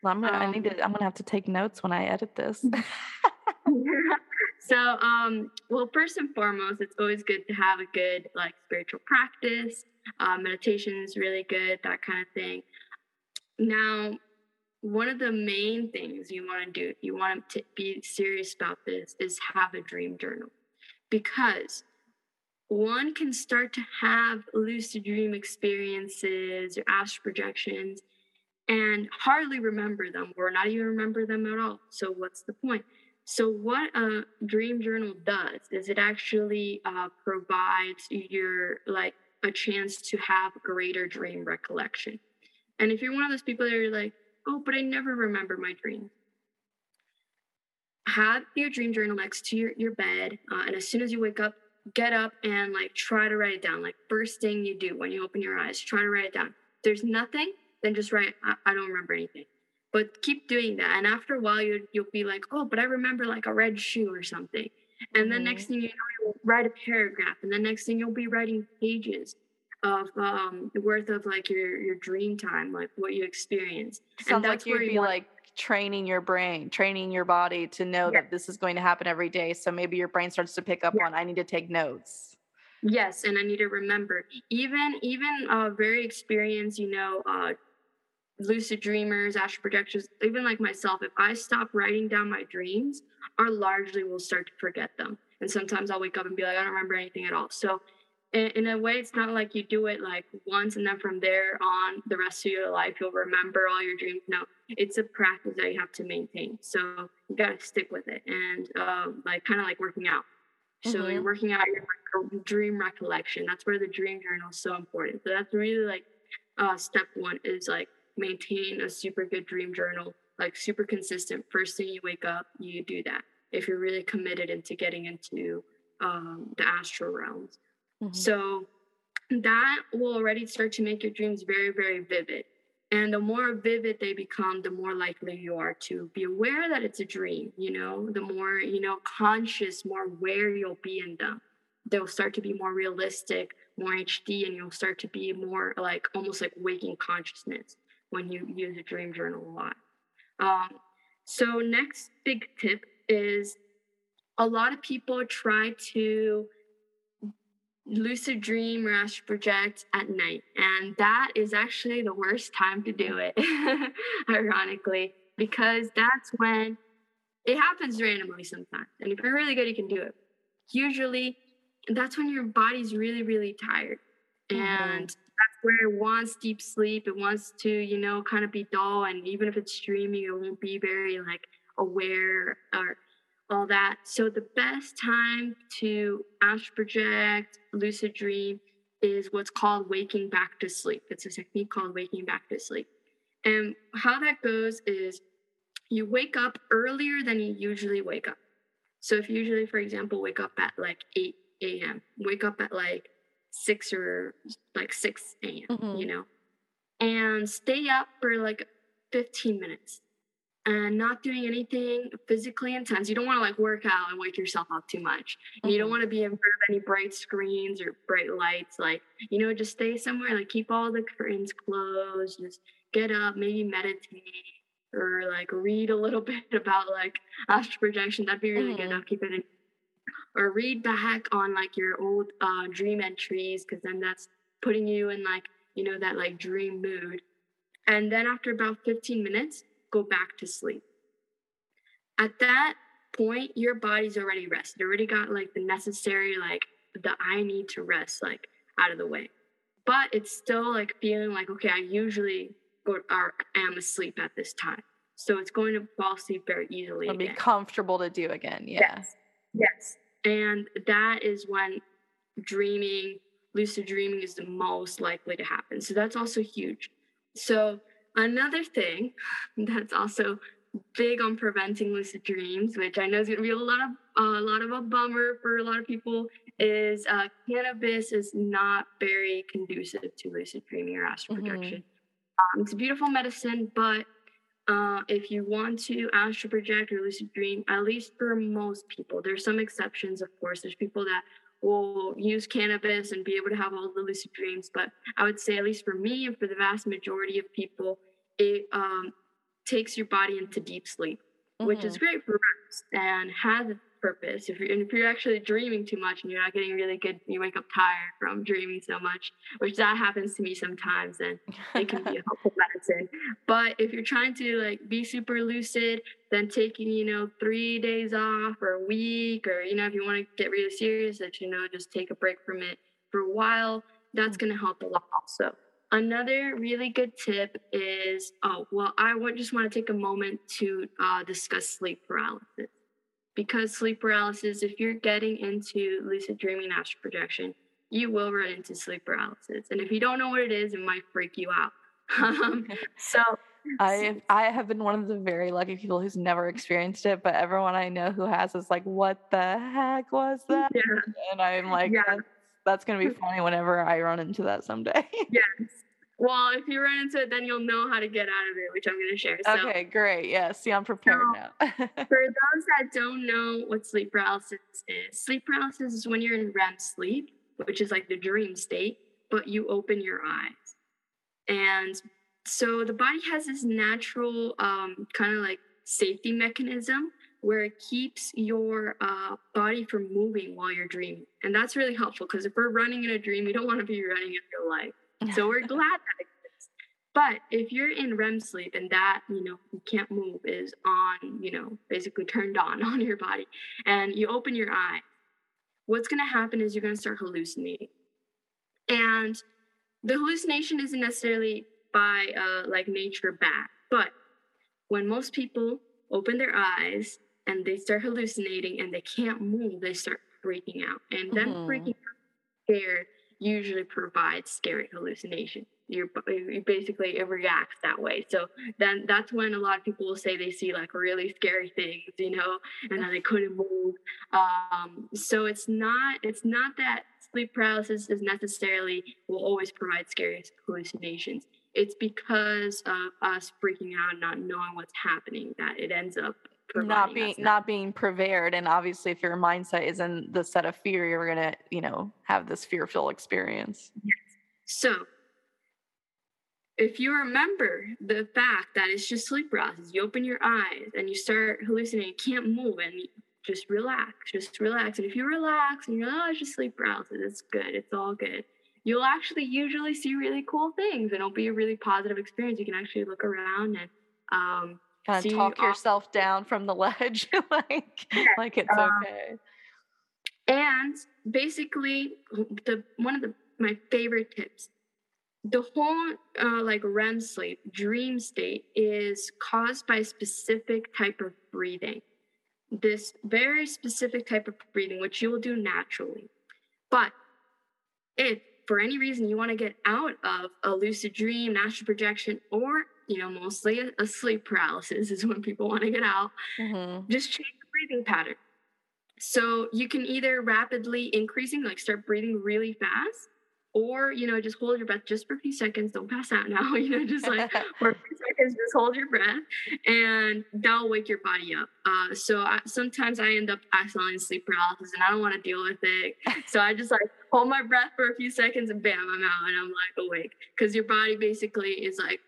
well, I'm gonna, um, I need to, I'm gonna have to take notes when I edit this. so, um, well, first and foremost, it's always good to have a good like spiritual practice. Uh, meditation is really good, that kind of thing. Now, one of the main things you want to do if you want to be serious about this is have a dream journal. Because one can start to have lucid dream experiences or astral projections and hardly remember them or not even remember them at all. So what's the point? So what a dream journal does is it actually uh, provides your like a chance to have greater dream recollection. And if you're one of those people that are like oh, but I never remember my dream. Have your dream journal next to your, your bed. Uh, and as soon as you wake up, get up and like try to write it down. Like first thing you do when you open your eyes, try to write it down. If there's nothing, then just write, I, I don't remember anything. But keep doing that. And after a while, you, you'll be like, oh, but I remember like a red shoe or something. And then mm-hmm. next thing you know, you'll write a paragraph. And the next thing you'll be writing pages of um worth of like your your dream time like what you experience. Sounds like you'd be like training your brain training your body to know that this is going to happen every day so maybe your brain starts to pick up on i need to take notes. Yes and i need to remember even even uh very experienced you know uh lucid dreamers astral projectors even like myself if i stop writing down my dreams i largely will start to forget them. And sometimes i'll wake up and be like i don't remember anything at all. So in, in a way it's not like you do it like once and then from there on the rest of your life you'll remember all your dreams. No it's a practice that you have to maintain. So you got to stick with it and uh, like kind of like working out. So mm-hmm. you're working out your dream recollection. That's where the dream journal is so important. So that's really like uh, step one is like maintain a super good dream journal like super consistent. First thing you wake up you do that. If you're really committed into getting into um, the astral realms Mm-hmm. So that will already start to make your dreams very, very vivid. And the more vivid they become, the more likely you are to be aware that it's a dream, you know, the more, you know, conscious, more aware you'll be in them. They'll start to be more realistic, more HD, and you'll start to be more like almost like waking consciousness when you use a dream journal a lot. Um, so, next big tip is a lot of people try to lucid dream or astral project at night. And that is actually the worst time to do it, ironically, because that's when it happens randomly sometimes. And if you're really good, you can do it. Usually, that's when your body's really, really tired. Mm-hmm. And that's where it wants deep sleep. It wants to, you know, kind of be dull. And even if it's dreaming, it won't be very like aware or all that. So the best time to astral project, lucid dream is what's called waking back to sleep. It's a technique called waking back to sleep. And how that goes is you wake up earlier than you usually wake up. So if you usually, for example, wake up at like 8 a.m., wake up at like 6 or like 6 a.m., mm-hmm. you know, and stay up for like 15 minutes and not doing anything physically intense. You don't want to like work out and wake yourself up too much. Mm-hmm. You don't mm-hmm. want to be in front of any bright screens or bright lights. Like, you know, just stay somewhere, like keep all the curtains closed, just get up, maybe meditate or like read a little bit about like astral projection. That'd be really mm-hmm. good. I'll keep it in. Or read back on like your old uh, dream entries because then that's putting you in like, you know, that like dream mood. And then after about 15 minutes, go back to sleep. At that point, your body's already rested. already got like the necessary, like the I need to rest, like out of the way. But it's still like feeling like, okay, I usually go or am asleep at this time. So it's going to fall asleep very easily. It'll again. be comfortable to do again. Yeah. Yes. Yes. And that is when dreaming, lucid dreaming is the most likely to happen. So that's also huge. So Another thing that's also big on preventing lucid dreams, which I know is going to be a lot of uh, a lot of a bummer for a lot of people, is uh, cannabis is not very conducive to lucid dreaming or astral mm-hmm. projection. Um, it's a beautiful medicine, but uh, if you want to astral project or lucid dream, at least for most people, there's some exceptions, of course. There's people that will use cannabis and be able to have all the lucid dreams. But I would say, at least for me and for the vast majority of people, it um, takes your body into deep sleep, mm-hmm. which is mm-hmm. great for rest and has a purpose. If you're, if you're actually dreaming too much and you're not getting really good, you wake up tired from dreaming so much, which that happens to me sometimes, and it can be a helpful medicine. But if you're trying to like be super lucid, then taking you know three days off or a week, or you know if you want to get really serious, that you know just take a break from it for a while. That's going to help a lot also. Another really good tip is oh, well, I would just want to take a moment to uh, discuss sleep paralysis. Because sleep paralysis, if you're getting into lucid dreaming astral projection, you will run into sleep paralysis. And if you don't know what it is, it might freak you out. Um, so I I have been one of the very lucky people who's never experienced it, but everyone I know who has is like, what the heck was that? Yeah. And I'm like, yeah. that's, that's gonna be funny whenever I run into that someday. yes. Well, if you run into it, then you'll know how to get out of it, which I'm going to share. So, okay, great. Yeah, see, I'm prepared so, now. for those that don't know what sleep paralysis is, sleep paralysis is when you're in REM sleep, which is like the dream state, but you open your eyes. And so the body has this natural um, kind of like safety mechanism where it keeps your uh, body from moving while you're dreaming. And that's really helpful because if we're running in a dream, we don't want to be running in real life. So we're glad that exists. But if you're in REM sleep and that, you know, you can't move is on, you know, basically turned on on your body and you open your eye, what's going to happen is you're going to start hallucinating. And the hallucination isn't necessarily by uh, like nature bad, but when most people open their eyes and they start hallucinating and they can't move, they start freaking out. And then mm-hmm. freaking out, scared, usually provides scary hallucination. You're, you basically it reacts that way. So then that's when a lot of people will say they see like really scary things, you know, and then they couldn't move. Um, so it's not it's not that sleep paralysis is necessarily will always provide scary hallucinations. It's because of us freaking out, and not knowing what's happening, that it ends up not being not being prepared and obviously if your mindset is in the set of fear you're gonna you know have this fearful experience So, if you remember the fact that it's just sleep paralysis, you open your eyes and you start hallucinating, you can't move, and you just relax, just relax. And if you relax and you're, like oh, it's just sleep paralysis, it's good, it's all good. You'll actually usually see really cool things, and it'll be a really positive experience. You can actually look around and um, kind of talk yourself down from the ledge like like it's um, okay. and basically the one of the my favorite tips the whole uh, like rem sleep dream state is caused by a specific type of breathing. This very specific type of breathing which you will do naturally. But if for any reason you want to get out of a lucid dream astral projection or you know mostly a, a sleep paralysis is when people want to get out Mhm. just change the breathing pattern. So you can either rapidly increasing, like start breathing really fast, or you know, just hold your breath just for a few seconds. Don't pass out now. You know, just like for a few seconds, just hold your breath, and that'll wake your body up. Uh, so I, sometimes I end up accidentally in sleep paralysis, and I don't want to deal with it. So I just like hold my breath for a few seconds, and bam, I'm out, and I'm like awake, because your body basically is like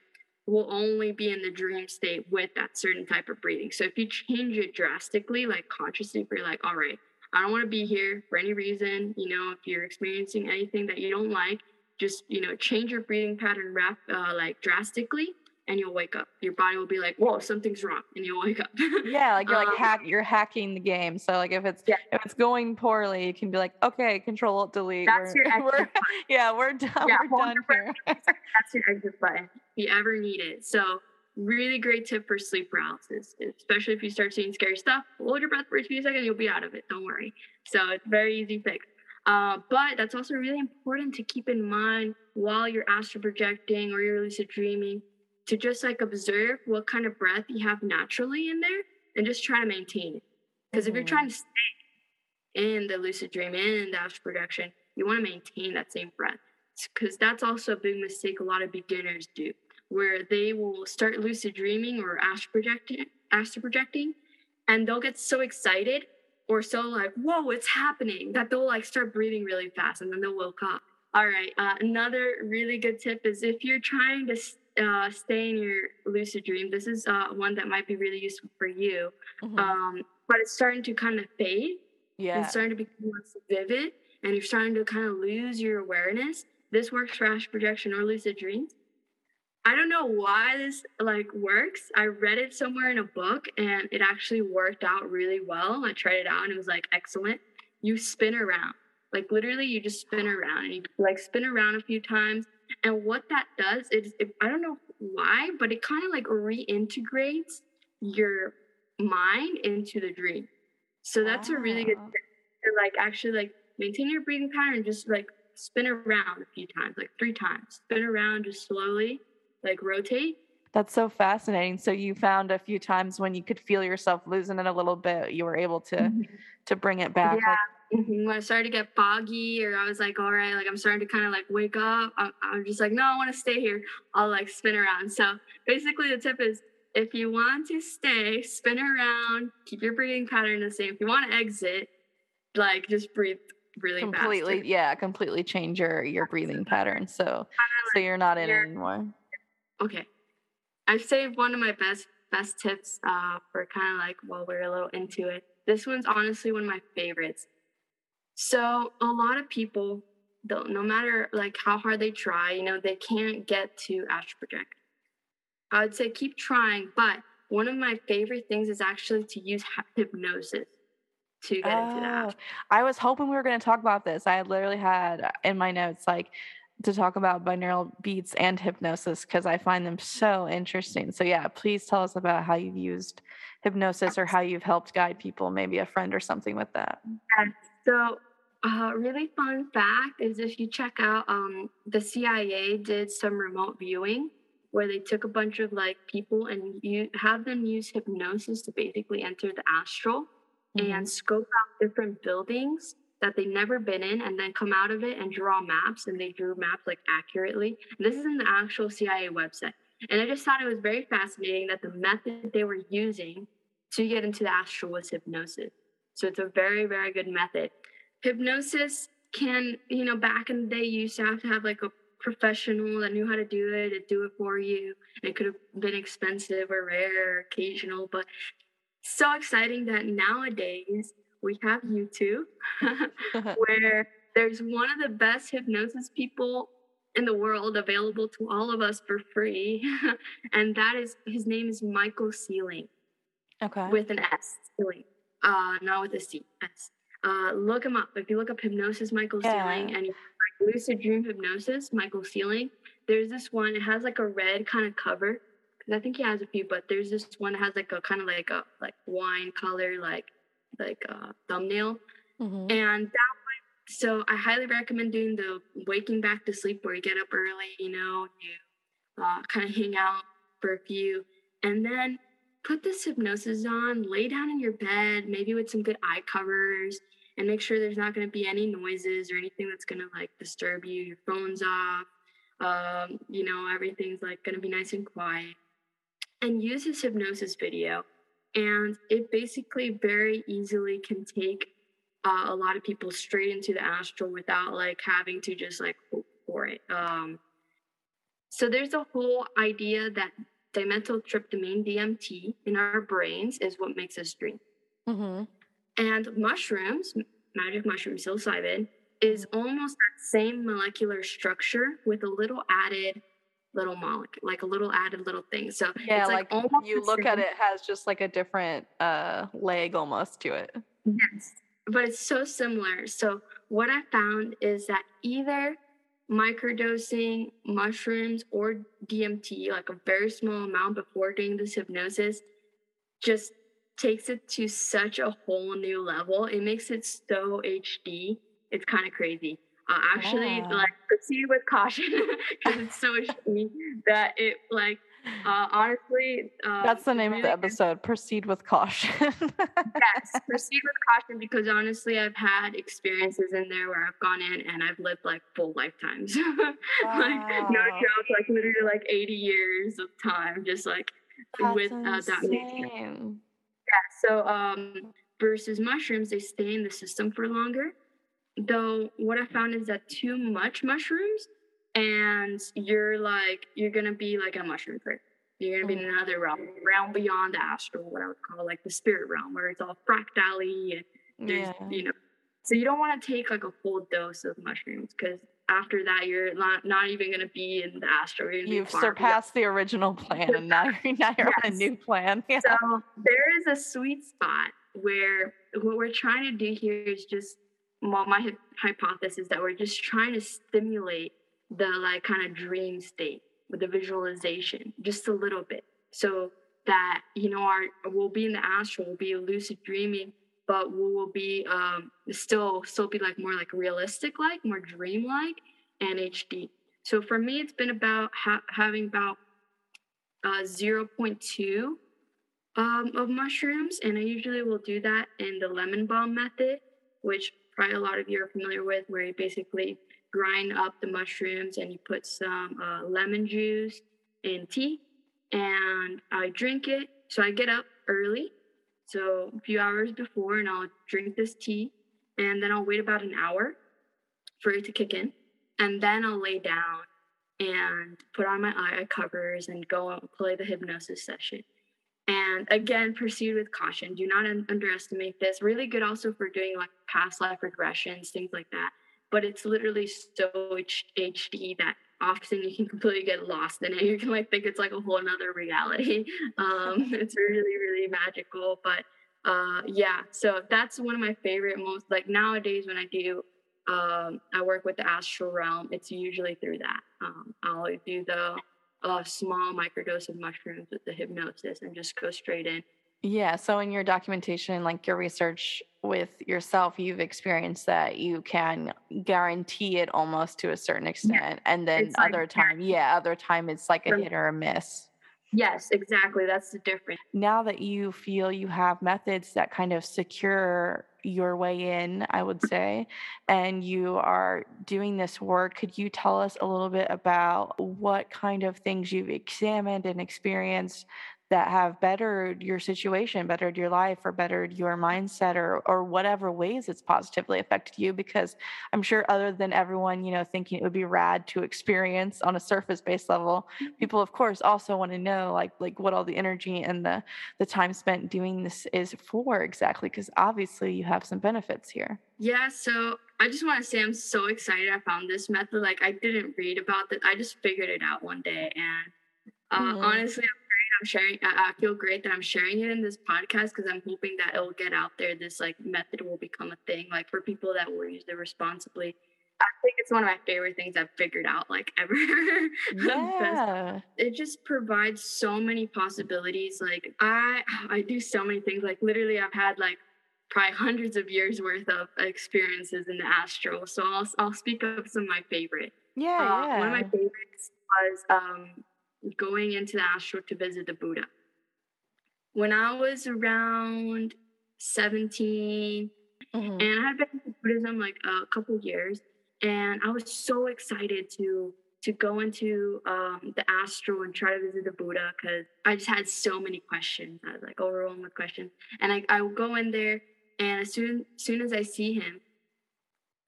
will only be in the dream state with that certain type of breathing. So if you change it drastically, like consciously, if you're like, all right, I don't want to be here for any reason, you know, if you're experiencing anything that you don't like, just, you know, change your breathing pattern rap, uh, like drastically and you'll wake up. Your body will be like, whoa, something's wrong. And you'll wake up. yeah like you're like Um, hack you're hacking the game so like if it's Yeah. if it's going poorly you can be like okay control alt delete That's we're, your exit we're- button. yeah we're done Yeah, we're done here That's your exit button if you ever need it. So, really great tip for sleep paralysis, especially if you start seeing scary stuff. Hold your breath for a few seconds, you'll be out of it. Don't worry. So, it's very easy fix. Uh, but that's also really important to keep in mind while you're astral projecting or you're lucid dreaming to just like observe what kind of breath you have naturally in there and just try to maintain it. Because if you're Mhm. trying to stay in the lucid dream and the astral projection, you want to maintain that same breath because that's also a big mistake a lot of beginners do, where they will start lucid dreaming or astral projecting, astral projecting, and they'll get so excited or so like, "Whoa, it's happening!" that they'll like start breathing really fast, and then they'll woke up. All right. Uh, another really good tip is if you're trying to uh, stay in your lucid dream, this is uh, one that might be really useful for you. Mhm. Um, but it's starting to kind of fade yeah. it's starting to become less vivid and you're starting to kind of lose your awareness. This works for astral projection or lucid dreams. I don't know why this like works. I read it somewhere in a book and it actually worked out really well. I tried it out and it was like excellent. You spin around. Like literally you just spin around and you like spin around a few times and what that does is it, i don't know why but it kind of like reintegrates your mind into the dream so that's a really good to like actually like maintain your breathing pattern just like spin around a few times, like three times. Spin around just slowly, like rotate. That's so fascinating. So you found a few times when you could feel yourself losing it a little bit, you were able to mm-hmm. to bring it back. Yeah. Like, Mhm. When I started to get foggy, or I was like, all right, like I'm starting to kind of like wake up. I'm, I'm just like, no, I want to stay here. I'll like spin around. So basically, the tip is if you want to stay, spin around, keep your breathing pattern the same. If you want to exit, like just breathe really fast. completely, yeah, completely change your your breathing pattern. So so you're not in it you're- anymore. Okay. I've saved one of my best best tips uh, for kind of like while we're a little into it. This one's honestly one of my favorites. So a lot of people, don't, no matter like how hard they try, you know, they can't get to astral project. I would say keep trying, but one of my favorite things is actually to use hypnosis to get into that. Oh, I was hoping we were going to talk about this. I literally had uh, in my notes like to talk about binaural beats and hypnosis because I find them so interesting. So yeah, please tell us about how you've used hypnosis or how you've helped guide people, maybe a friend or something with that. So, a really fun fact is if you check out, um, the CIA did some remote viewing where they took a bunch of like people and you have them use hypnosis to basically enter the astral Mhm. and scope out different buildings that they've never been in and then come out of it and draw maps and they drew maps like accurately. This is in the actual CIA website. And I just thought it was very fascinating that the method they were using to get into the astral was hypnosis. So it's a very, very good method. Hypnosis can, you know, back in the day, you used to have to have like a professional that knew how to do it to do it for you. It could have been expensive or rare or occasional, but so exciting that nowadays we have YouTube where there's one of the best hypnosis people in the world available to all of us for free. and that is his name is Michael Sealey. Okay. With an S. Sealey. Uh not with a C. S. Uh look him up. If you look up hypnosis Michael yeah. Sealey and like lucid dream hypnosis, Michael Sealey, there's this one, it has like a red kind of cover. Because I think he has a few, but there's this one that has like a kind of like a like wine color, like like a thumbnail. Mm-hmm. And that so I highly recommend doing the waking back to sleep where you get up early, you know, you uh, kind of hang out for a few, and then put this hypnosis on, lay down in your bed, maybe with some good eye covers, and make sure there's not going to be any noises or anything that's going to like disturb you. Your phone's off, um, you know, everything's like going to be nice and quiet. And use this hypnosis video, and it basically very easily can take uh, a lot of people straight into the astral without like having to just like hope for it. Um, so there's a whole idea that dimethyltryptamine DMT in our brains is what makes us dream. Mm-hmm. And mushrooms, magic mushroom psilocybin, is mm-hmm. almost that same molecular structure with a little added little molecule, like a little added little thing. So yeah, like, like you look same. at it has just like a different uh leg almost to it. Yes but it's so similar. So what I found is that either microdosing mushrooms or DMT, like a very small amount before doing this hypnosis, just takes it to such a whole new level. It makes it so HD. It's kind of crazy. Uh, actually, yeah. like proceed with caution because it's so HD that it like uh, honestly, um, that's the name really of the episode. Proceed with caution. yes, proceed with caution because honestly, I've had experiences in there where I've gone in and I've lived like full lifetimes. Wow. like no joke, like literally like 80 years of time, just like that's with uh, that. Yeah. So um, versus mushrooms, they stay in the system for longer. Though what I found is that too much mushrooms and you're like you're gonna be like a mushroom prick. You're gonna be in mm. another realm, realm beyond the astral, what I would call like the spirit realm, where it's all fractally and there's yeah. you know. So you don't want to take like a full dose of mushrooms because after that you're not not even gonna be in the astral. You've surpassed the original plan, and now you're now you're yes. on a new plan. Yeah. So there is a sweet spot where what we're trying to do here is just well, my hypothesis that we're just trying to stimulate the like kind of dream state with the visualization just a little bit. So that you know our we'll be in the astral we'll be lucid dreaming but we will be um still still be like more like realistic like more dream like and hd so for me it's been about ha- having about uh 0.2 um, of mushrooms and i usually will do that in the lemon balm method which probably a lot of you are familiar with where you basically grind up the mushrooms and you put some uh, lemon juice in tea and I drink it. So I get up early, so a few hours before, and I'll drink this tea and then I'll wait about an hour for it to kick in. And then I'll lay down and put on my eye covers and go and play the hypnosis session. And again, proceed with caution. Do not un- underestimate this. Really good also for doing like past life regressions, things like that but it's literally so HD that often you can completely get lost in it. You can like think it's like a whole another reality. Um, it's really, really magical. But uh, yeah, so that's one of my favorite most like nowadays when I do um, I work with the astral realm, it's usually through that. Um, I'll do the uh, small microdose of mushrooms with the hypnosis and just go straight in. Yeah. So in your documentation, like your research with yourself, you've experienced that you can guarantee it almost to a certain extent. Yeah. And then it's other like, time, yeah, other time it's like a hit or a miss. Yes, exactly. That's the difference. Now that you feel you have methods that kind of secure your way in, I would mm-hmm. say, and you are doing this work. Could you tell us a little bit about what kind of things you've examined and experienced that have bettered your situation, bettered your life, or bettered your mindset, or or whatever ways it's positively affected you. Because I'm sure, other than everyone, you know, thinking it would be rad to experience on a surface-based level, Mm-hmm. people, of course, also want to know like like what all the energy and the the time spent doing this is for exactly. Because obviously, you have some benefits here. Yeah, so I just want to say I'm so excited I found this method. Like I didn't read about it. I just figured it out one day and uh, Mhm. honestly, I'm. I'm sharing. I, I feel great that I'm sharing it in this podcast because I'm hoping that it'll get out there. This like method will become a thing, like for people that will use it responsibly. I think it's one of my favorite things I've figured out, like ever. Yeah. it just provides so many possibilities like i i do so many things like literally i've had like probably hundreds of years worth of experiences in the astral so i'll, I'll speak of some of my favorite Yeah. uh, yeah. one of my favorites was um, going into the astral to visit the buddha when i was around 17 Mhm. and I had been into Buddhism like a couple years, and I was so excited to to go into um, the astral and try to visit the Buddha because I just had so many questions. I was like overwhelmed with questions, and I I would go in there, and as soon soon as I see him,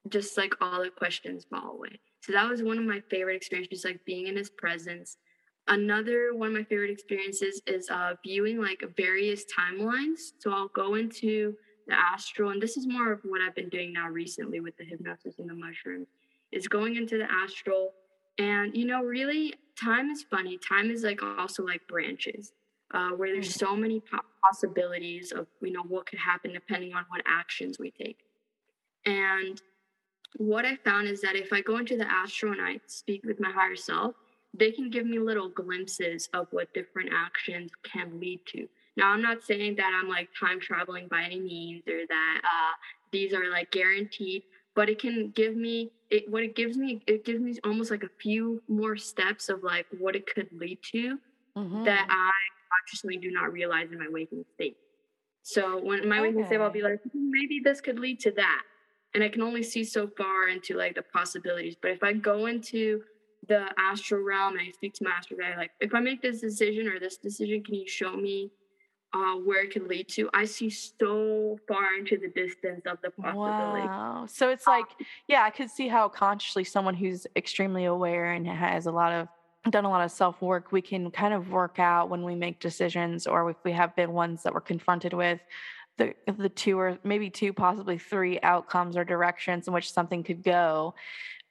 just like all the questions fall away. So that was one of my favorite experiences, like being in his presence. Another one of my favorite experiences is uh, viewing like various timelines. So I'll go into the astral, and this is more of what I've been doing now recently with the hypnosis and the mushrooms, is going into the astral. And you know, really, time is funny. Time is like also like branches, uh, where there's so many po- possibilities of you know what could happen depending on what actions we take. And what I found is that if I go into the astral and I speak with my higher self, they can give me little glimpses of what different actions can lead to. Now, I'm not saying that I'm like time traveling by any means or that uh, these are like guaranteed, but it can give me it. What it gives me, it gives me almost like a few more steps of like what it could lead to Mhm. that I consciously do not realize in my waking state. So when in my waking state, I'll be like, "Hmm, maybe this could lead to that, and I can only see so far into like the possibilities. But if I go into the astral realm and I speak to my astral guide, like, if I make this decision or this decision, can you show me uh, where it could lead to? I see so far into the distance of the possibility. Wow. So it's like, yeah, I could see how consciously someone who's extremely aware and has a lot of done a lot of self work, we can kind of work out when we make decisions or if we have been ones that we're confronted with the the two or maybe two, possibly three outcomes or directions in which something could go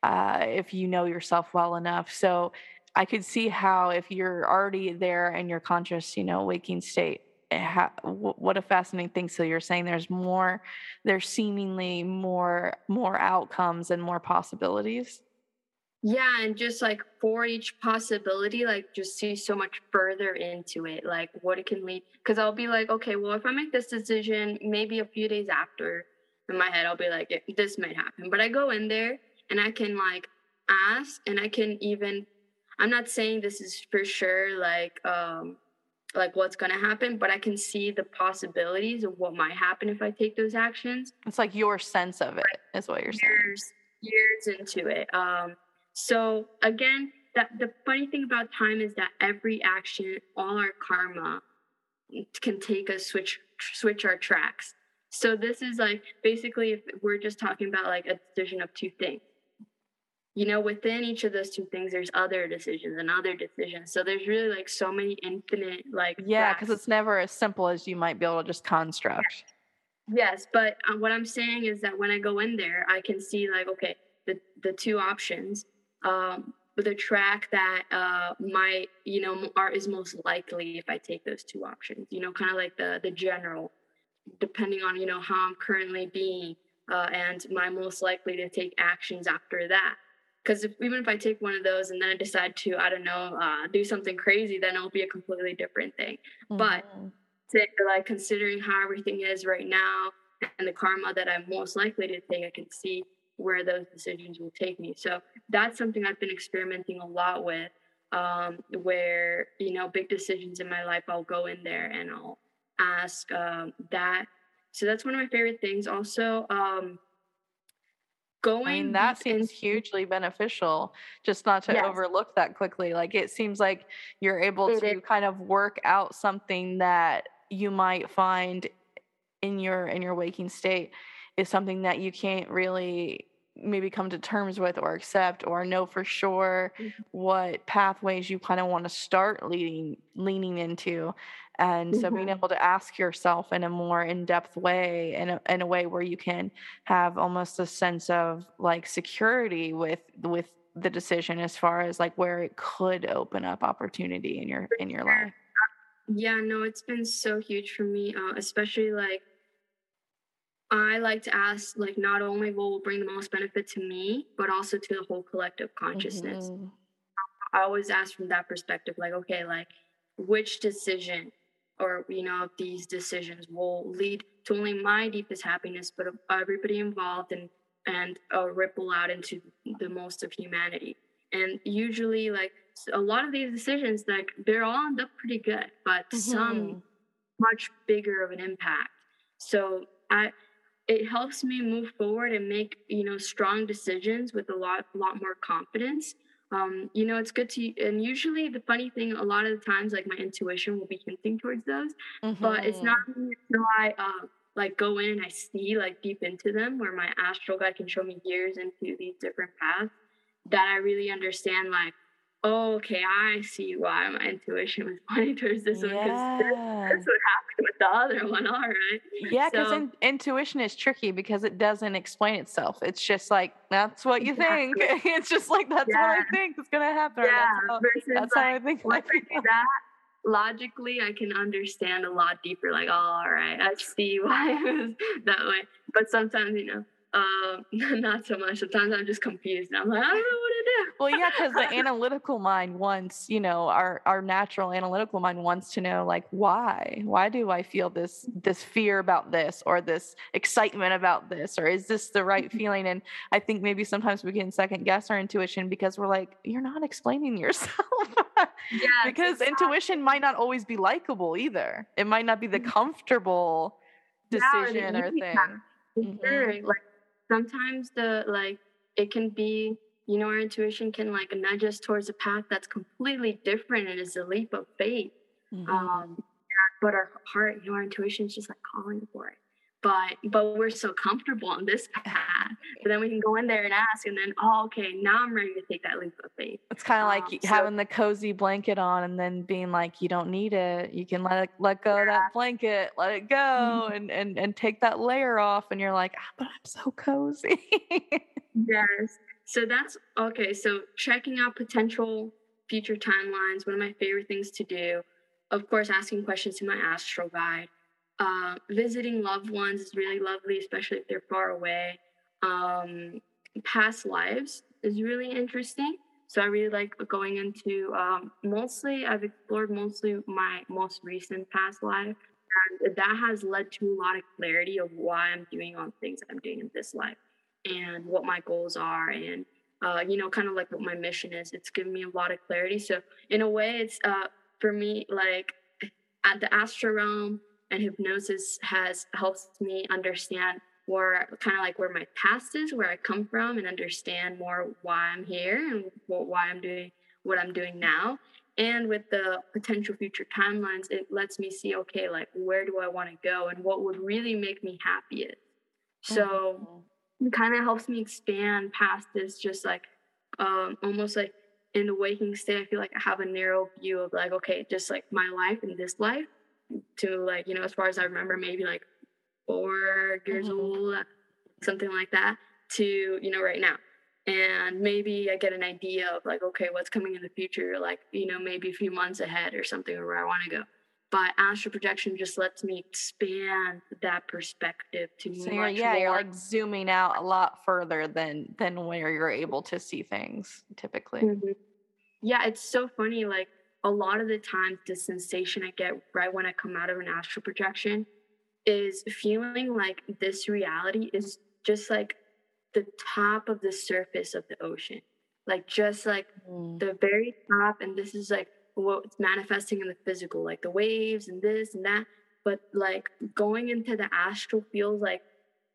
uh, if you know yourself well enough. So I could see how if you're already there in your conscious, you know, waking state, eh, ha- wh- what a fascinating thing. So you're saying there's more, there's seemingly more, more outcomes and more possibilities. Yeah, and just like for each possibility, like just see so much further into it, like what it can lead. Because I'll be like, okay, well, if I make this decision, maybe a few days after, in my head, I'll be like, "Yeah, this might happen. But I go in there and I can like ask, and I can even. I'm not saying this is for sure, like, um, like what's gonna happen, but I can see the possibilities of what might happen if I take those actions It's like your sense of it is what you're saying. years years into it. Um, so again, that the funny thing about time is that every action, all our karma, can take us switch switch our tracks. So this is like basically if we're just talking about like a decision of two things. You know, within each of those two things, there's other decisions and other decisions. So there's really like so many infinite like Yeah, because it's never as simple as you might be able to just construct. Yes, but uh, what I'm saying is that when I go in there, I can see like okay, the the two options, um, a track that uh might you know art is most likely if I take those two options. You know, kind of like the the general, depending on you know how I'm currently being, uh, and my most likely to take actions after that. Because if, even if I take one of those and then I decide to I don't know uh, do something crazy, then it'll be a completely different thing But- Mhm. to like considering how everything is right now and the karma that I'm most likely to take, I can see where those decisions will take me. So that's something I've been experimenting a lot with. Um, where you know big decisions in my life, I'll go in there and I'll ask um, that so that's one of my favorite things. Also, um, going. I mean, that seems in- hugely beneficial, just not to Yes. overlook that quickly. Like, it seems like you're able It to is. kind of work out something that you might find in your in your waking state is something that you can't really maybe come to terms with or accept or know for sure Mhm. what pathways you kind of want to start leading leaning into and so being Mhm. able to ask yourself in a more in-depth way in a, in a way where you can have almost a sense of like security with with the decision as far as like where it could open up opportunity in your in your life Yeah, no, it's been so huge for me, uh, especially like I like to ask, like, not only what will bring the most benefit to me, but also to the whole collective consciousness. Mhm. I always ask from that perspective, like, okay, like, which decision or, you know, of these decisions will lead to only my deepest happiness, but of everybody involved and, and uh, ripple out into the most of humanity. And usually, like, a lot of these decisions, like, they're all end up pretty good, but some Mhm. much bigger of an impact. So I it helps me move forward and make you know strong decisions with a lot lot more confidence. Um, you know, it's good to and usually the funny thing a lot of the times like my intuition will be hinting towards those, but it's not until I uh like go in and I see like deep into them where my astral guide can show me years into these different paths that I really understand like, oh, okay, I see why my intuition was pointing towards this one because yeah that's what happened with the other one. All right. Yeah, because So- intuition is tricky because it doesn't explain itself. It's just like that's what you think. it's just like that's what I think is gonna happen. Yeah. that's how, Versus that's like how I think. once I do that, logically I can understand a lot deeper. Like, oh, all right, I see why it was that way. But sometimes, you know, um, not so much. Sometimes I'm just confused. And I'm like, I don't know what to. Well yeah because the analytical mind wants you know our our natural analytical mind wants to know like why why do i feel this this fear about this or this excitement about this or is this the right Mm-hmm. feeling and i think maybe sometimes we can second guess our intuition because we're like you're not explaining yourself Yeah. because intuition might not always be likable either it might not be the Mhm. comfortable Yeah, or decision or thing path. Mhm. Sure. Like sometimes the like it can be, you know, our intuition can like nudge us towards a path that's completely different and is a leap of faith. Mhm. um but our heart you know our intuition is just like calling for it but but we're so comfortable on this path but then we can go in there and ask and then oh okay now i'm ready to take that leap of faith It's kind of like Um, y- so- having the cozy blanket on and then being like, you don't need it. You can let it, let go of that blanket, let it go, and and and take that layer off. And you're like, ah, but I'm so cozy. yes so that's okay so checking out potential future timelines one of my favorite things to do of course asking questions to my astral guide. Uh, visiting loved ones is really lovely especially if they're far away. Um, past lives is really interesting. So i really like going into um, mostly i've explored mostly my most recent past life and that has led to a lot of clarity of why i'm doing all the things i'm doing in this life and what my goals are and uh, you know kind of like what my mission is. It's given me a lot of clarity. So in a way it's uh, for me like at the astral realm and hypnosis has helped me understand where kind of like where my past is where i come from and understand more why i'm here and what, why i'm doing what i'm doing now. And with the potential future timelines it lets me see okay like where do i want to go and what would really make me happiest? So it kind of helps me expand past this just like um almost like in the waking state i feel like i have a narrow view of like okay just like my life and this life to like you know as far as i remember maybe like four years Mhm. old something like that to you know right now and maybe i get an idea of like okay what's coming in the future like you know maybe a few months ahead or something or where i want to go but astral projection just lets me expand that perspective to so you're, yeah, more you're like zooming out a lot further than than where you're able to see things typically. Mhm. Yeah, it's so funny. Like a lot of the times, the sensation I get right when I come out of an astral projection is feeling like this reality is just like the top of the surface of the ocean, like just like Mm. the very top. And this is like what's manifesting in the physical, like the waves and this and that. but like going into the astral feels like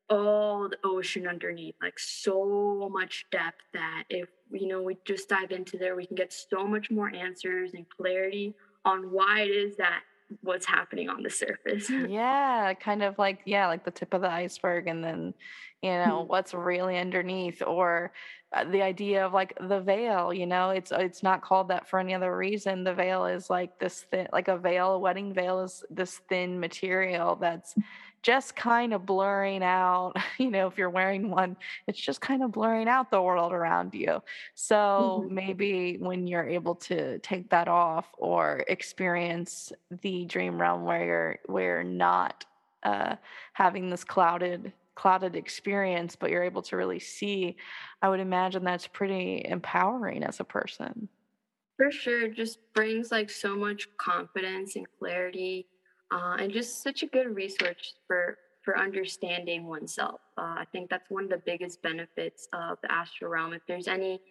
all the ocean underneath, like so much depth that if you know we just dive into there, we can get so much more answers and clarity on why it is that what's happening on the surface. yeah, kind of like yeah, like the tip of the iceberg and then you know mm-hmm. what's really underneath or the idea of like the veil, you know, it's it's not called that for any other reason. The veil is like this thin like a veil, a wedding veil is this thin material that's just kind of blurring out, you know, if you're wearing one, it's just kind of blurring out the world around you. So mm-hmm. maybe when you're able to take that off or experience the dream realm where you're where you're not uh, having this clouded clouded experience, but you're able to really see, I would imagine that's pretty empowering as a person. For sure, just brings like so much confidence and clarity uh, and just such a good resource for for understanding oneself. Uh, I think that's one of the biggest benefits of the astral realm. If there's any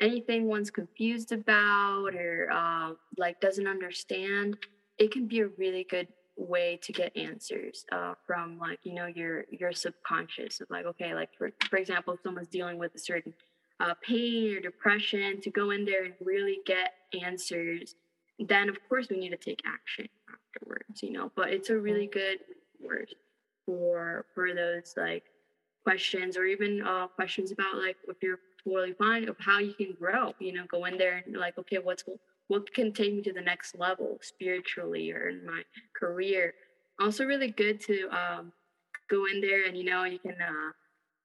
anything one's confused about or uh, like doesn't understand, it can be a really good way to get answers uh, from like you know your your subconscious of like okay like for for example if someone's dealing with a certain uh, pain or depression to go in there and really get answers then of course we need to take action afterwards, you know. But it's a really mm-hmm. good word for for those like questions or even uh, questions about like if you're totally fine of how you can grow. You know, go in there and like, okay, what's what can take me to the next level spiritually or in my career. Also, really good to um, go in there and you know you can. Uh,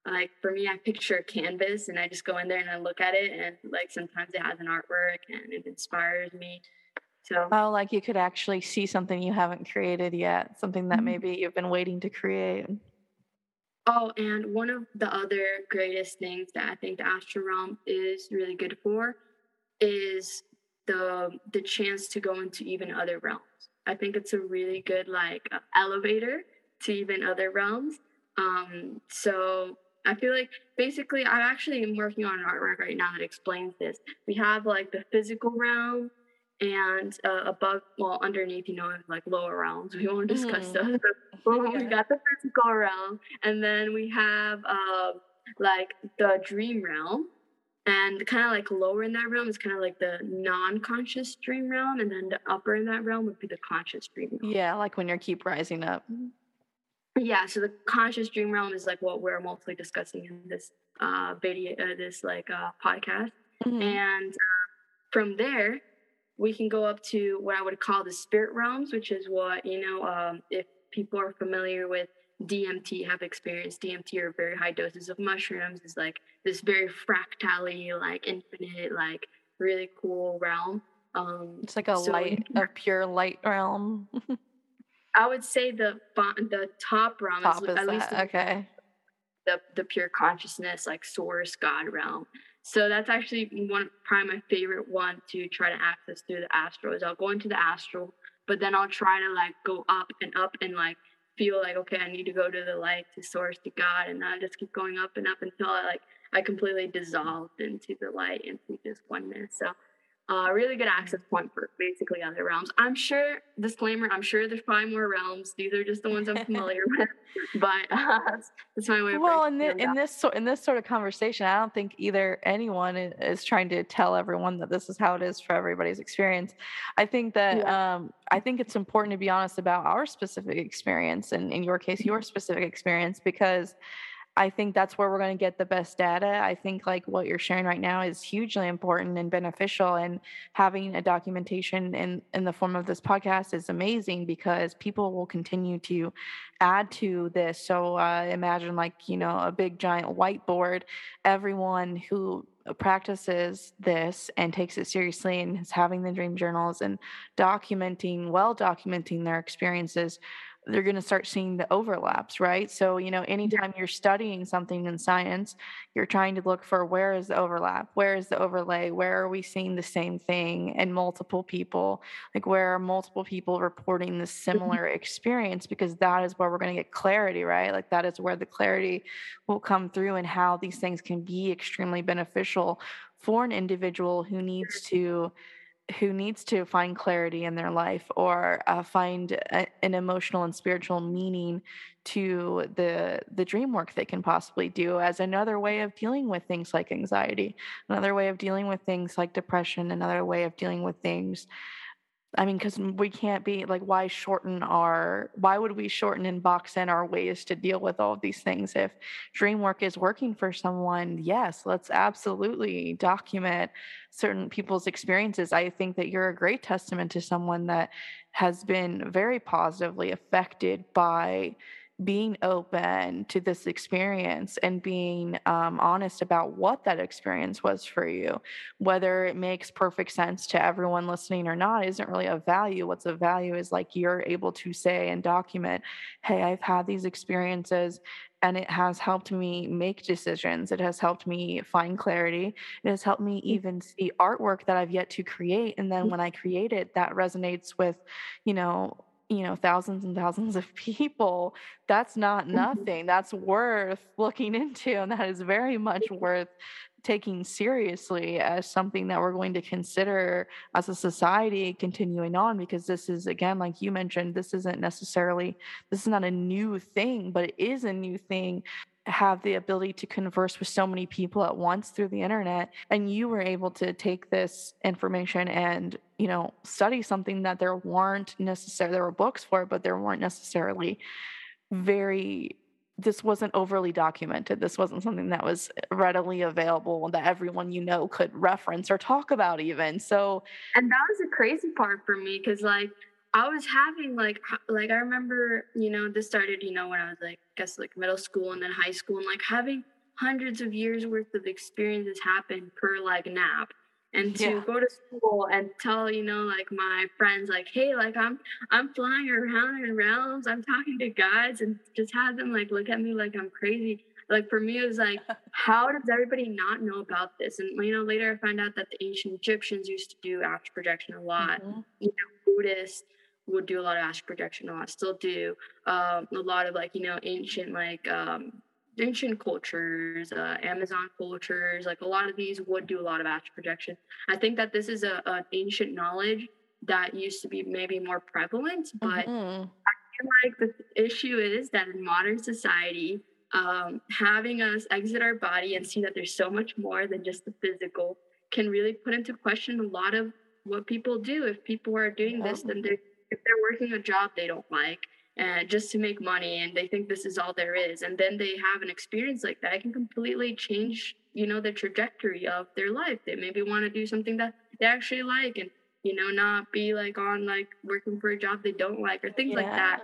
like for me, I picture a canvas and I just go in there and I look at it and like sometimes it has an artwork and it inspires me so, oh, like you could actually see something you haven't created yet, something that mm-hmm. maybe you've been waiting to create. Oh, and one of the other greatest things that I think the astral realm is really good for is the the chance to go into even other realms. I think it's a really good like elevator to even other realms. Um, so I feel like basically I actually am working on an artwork right now that explains this. We have like the physical realm, and uh, above, well, underneath, you know, like lower realms. We won't discuss mm. those. But we got the physical realm, and then we have uh, like the dream realm, and kind of like lower in that realm is kind of like the non-conscious dream realm, and then the upper in that realm would be the conscious dream realm. Yeah, like when you keep rising up. Yeah, so the conscious dream realm is like what we're mostly discussing in this uh, video, uh, this like uh, podcast, mm-hmm. and uh, from there we can go up to what I would call the spirit realms, which is what, you know, um, if people are familiar with DMT, have experienced DMT or very high doses of mushrooms, is like this very fractally, like infinite, like really cool realm. Um, it's like a so, light, a pure light realm. I would say the the top realm top is, is at least okay. The the pure consciousness, like source, God realm. So that's actually one probably my favorite one to try to access through the astral is I'll go into the astral, but then I'll try to like go up and up and like feel like okay, I need to go to the light, to source, to God, and I just keep going up and up until I like I completely dissolved into the light, into just oneness. So a really good access point for basically other realms. I'm sure, disclaimer, I'm sure there's probably more realms. These are just the ones I'm familiar with, but uh, that's my way of Well, in, the, in this so, in this sort of conversation, I don't think either anyone is trying to tell everyone that this is how it is for everybody's experience. I think that yeah. um, I think it's important to be honest about our specific experience, and in your case, your specific experience, because I think that's where we're going to get the best data. I think like what you're sharing right now is hugely important and beneficial. And having a documentation in, in the form of this podcast is amazing because people will continue to add to this. So uh, imagine like, you know, a big giant whiteboard. Everyone who practices this and takes it seriously and is having the dream journals and documenting, well documenting their experiences they're going to start seeing the overlaps, right? So, you know, anytime you're studying something in science, you're trying to look for where is the overlap? Where is the overlay? Where are we seeing the same thing in multiple people? Like, where are multiple people reporting the mm-hmm. similar experience? Because that is where we're going to get clarity, right? Like, that is where the clarity will come through and how these things can be extremely beneficial for an individual who needs to who needs to find clarity in their life or uh, find a, an emotional and spiritual meaning to the the dream work they can possibly do as another way of dealing with things like anxiety another way of dealing with things like depression another way of dealing with things I mean, because we can't be like, why shorten our, why would we shorten and box in our ways to deal with all of these things? If dream work is working for someone, yes, let's absolutely document certain people's experiences. I think that you're a great testament to someone that has been very positively affected by being open to this experience and being um, honest about what that experience was for you, whether it makes perfect sense to everyone listening or not, isn't really a value. What's a value is like you're able to say and document, hey, I've had these experiences and it has helped me make decisions. It has helped me find clarity. It has helped me mm. even see artwork that I've yet to create. And then mm. when I create it, that resonates with, you know, you know thousands and thousands of people that's not mm-hmm. nothing that's worth looking into and that is very much worth taking seriously as something that we're going to consider as a society continuing on because this is again like you mentioned this isn't necessarily this is not a new thing but it is a new thing have the ability to converse with so many people at once through the internet and you were able to take this information and you know study something that there weren't necessarily there were books for but there weren't necessarily very this wasn't overly documented. This wasn't something that was readily available that everyone you know could reference or talk about even. So and that was the crazy part for me because like I was having like like I remember, you know, this started, you know, when I was like I guess like middle school and then high school and like having hundreds of years worth of experiences happen per like nap. And to yeah. go to school and tell, you know, like my friends, like, hey, like I'm I'm flying around in realms, I'm talking to guys and just have them like look at me like I'm crazy. Like for me, it was like, how does everybody not know about this? And you know, later I found out that the ancient Egyptians used to do astral projection a lot. Mm-hmm. You know, Buddhists, would do a lot of astral projection a lot still do um, a lot of like you know ancient like um, ancient cultures uh, amazon cultures like a lot of these would do a lot of astral projection i think that this is a, an ancient knowledge that used to be maybe more prevalent but mm-hmm. i feel like the issue is that in modern society um, having us exit our body and see that there's so much more than just the physical can really put into question a lot of what people do. If people are doing this then they're if they're working a job they don't like and just to make money and they think this is all there is and then they have an experience like that it can completely change you know the trajectory of their life. They maybe want to do something that they actually like and you know not be like on like working for a job they don't like or things yeah. like that.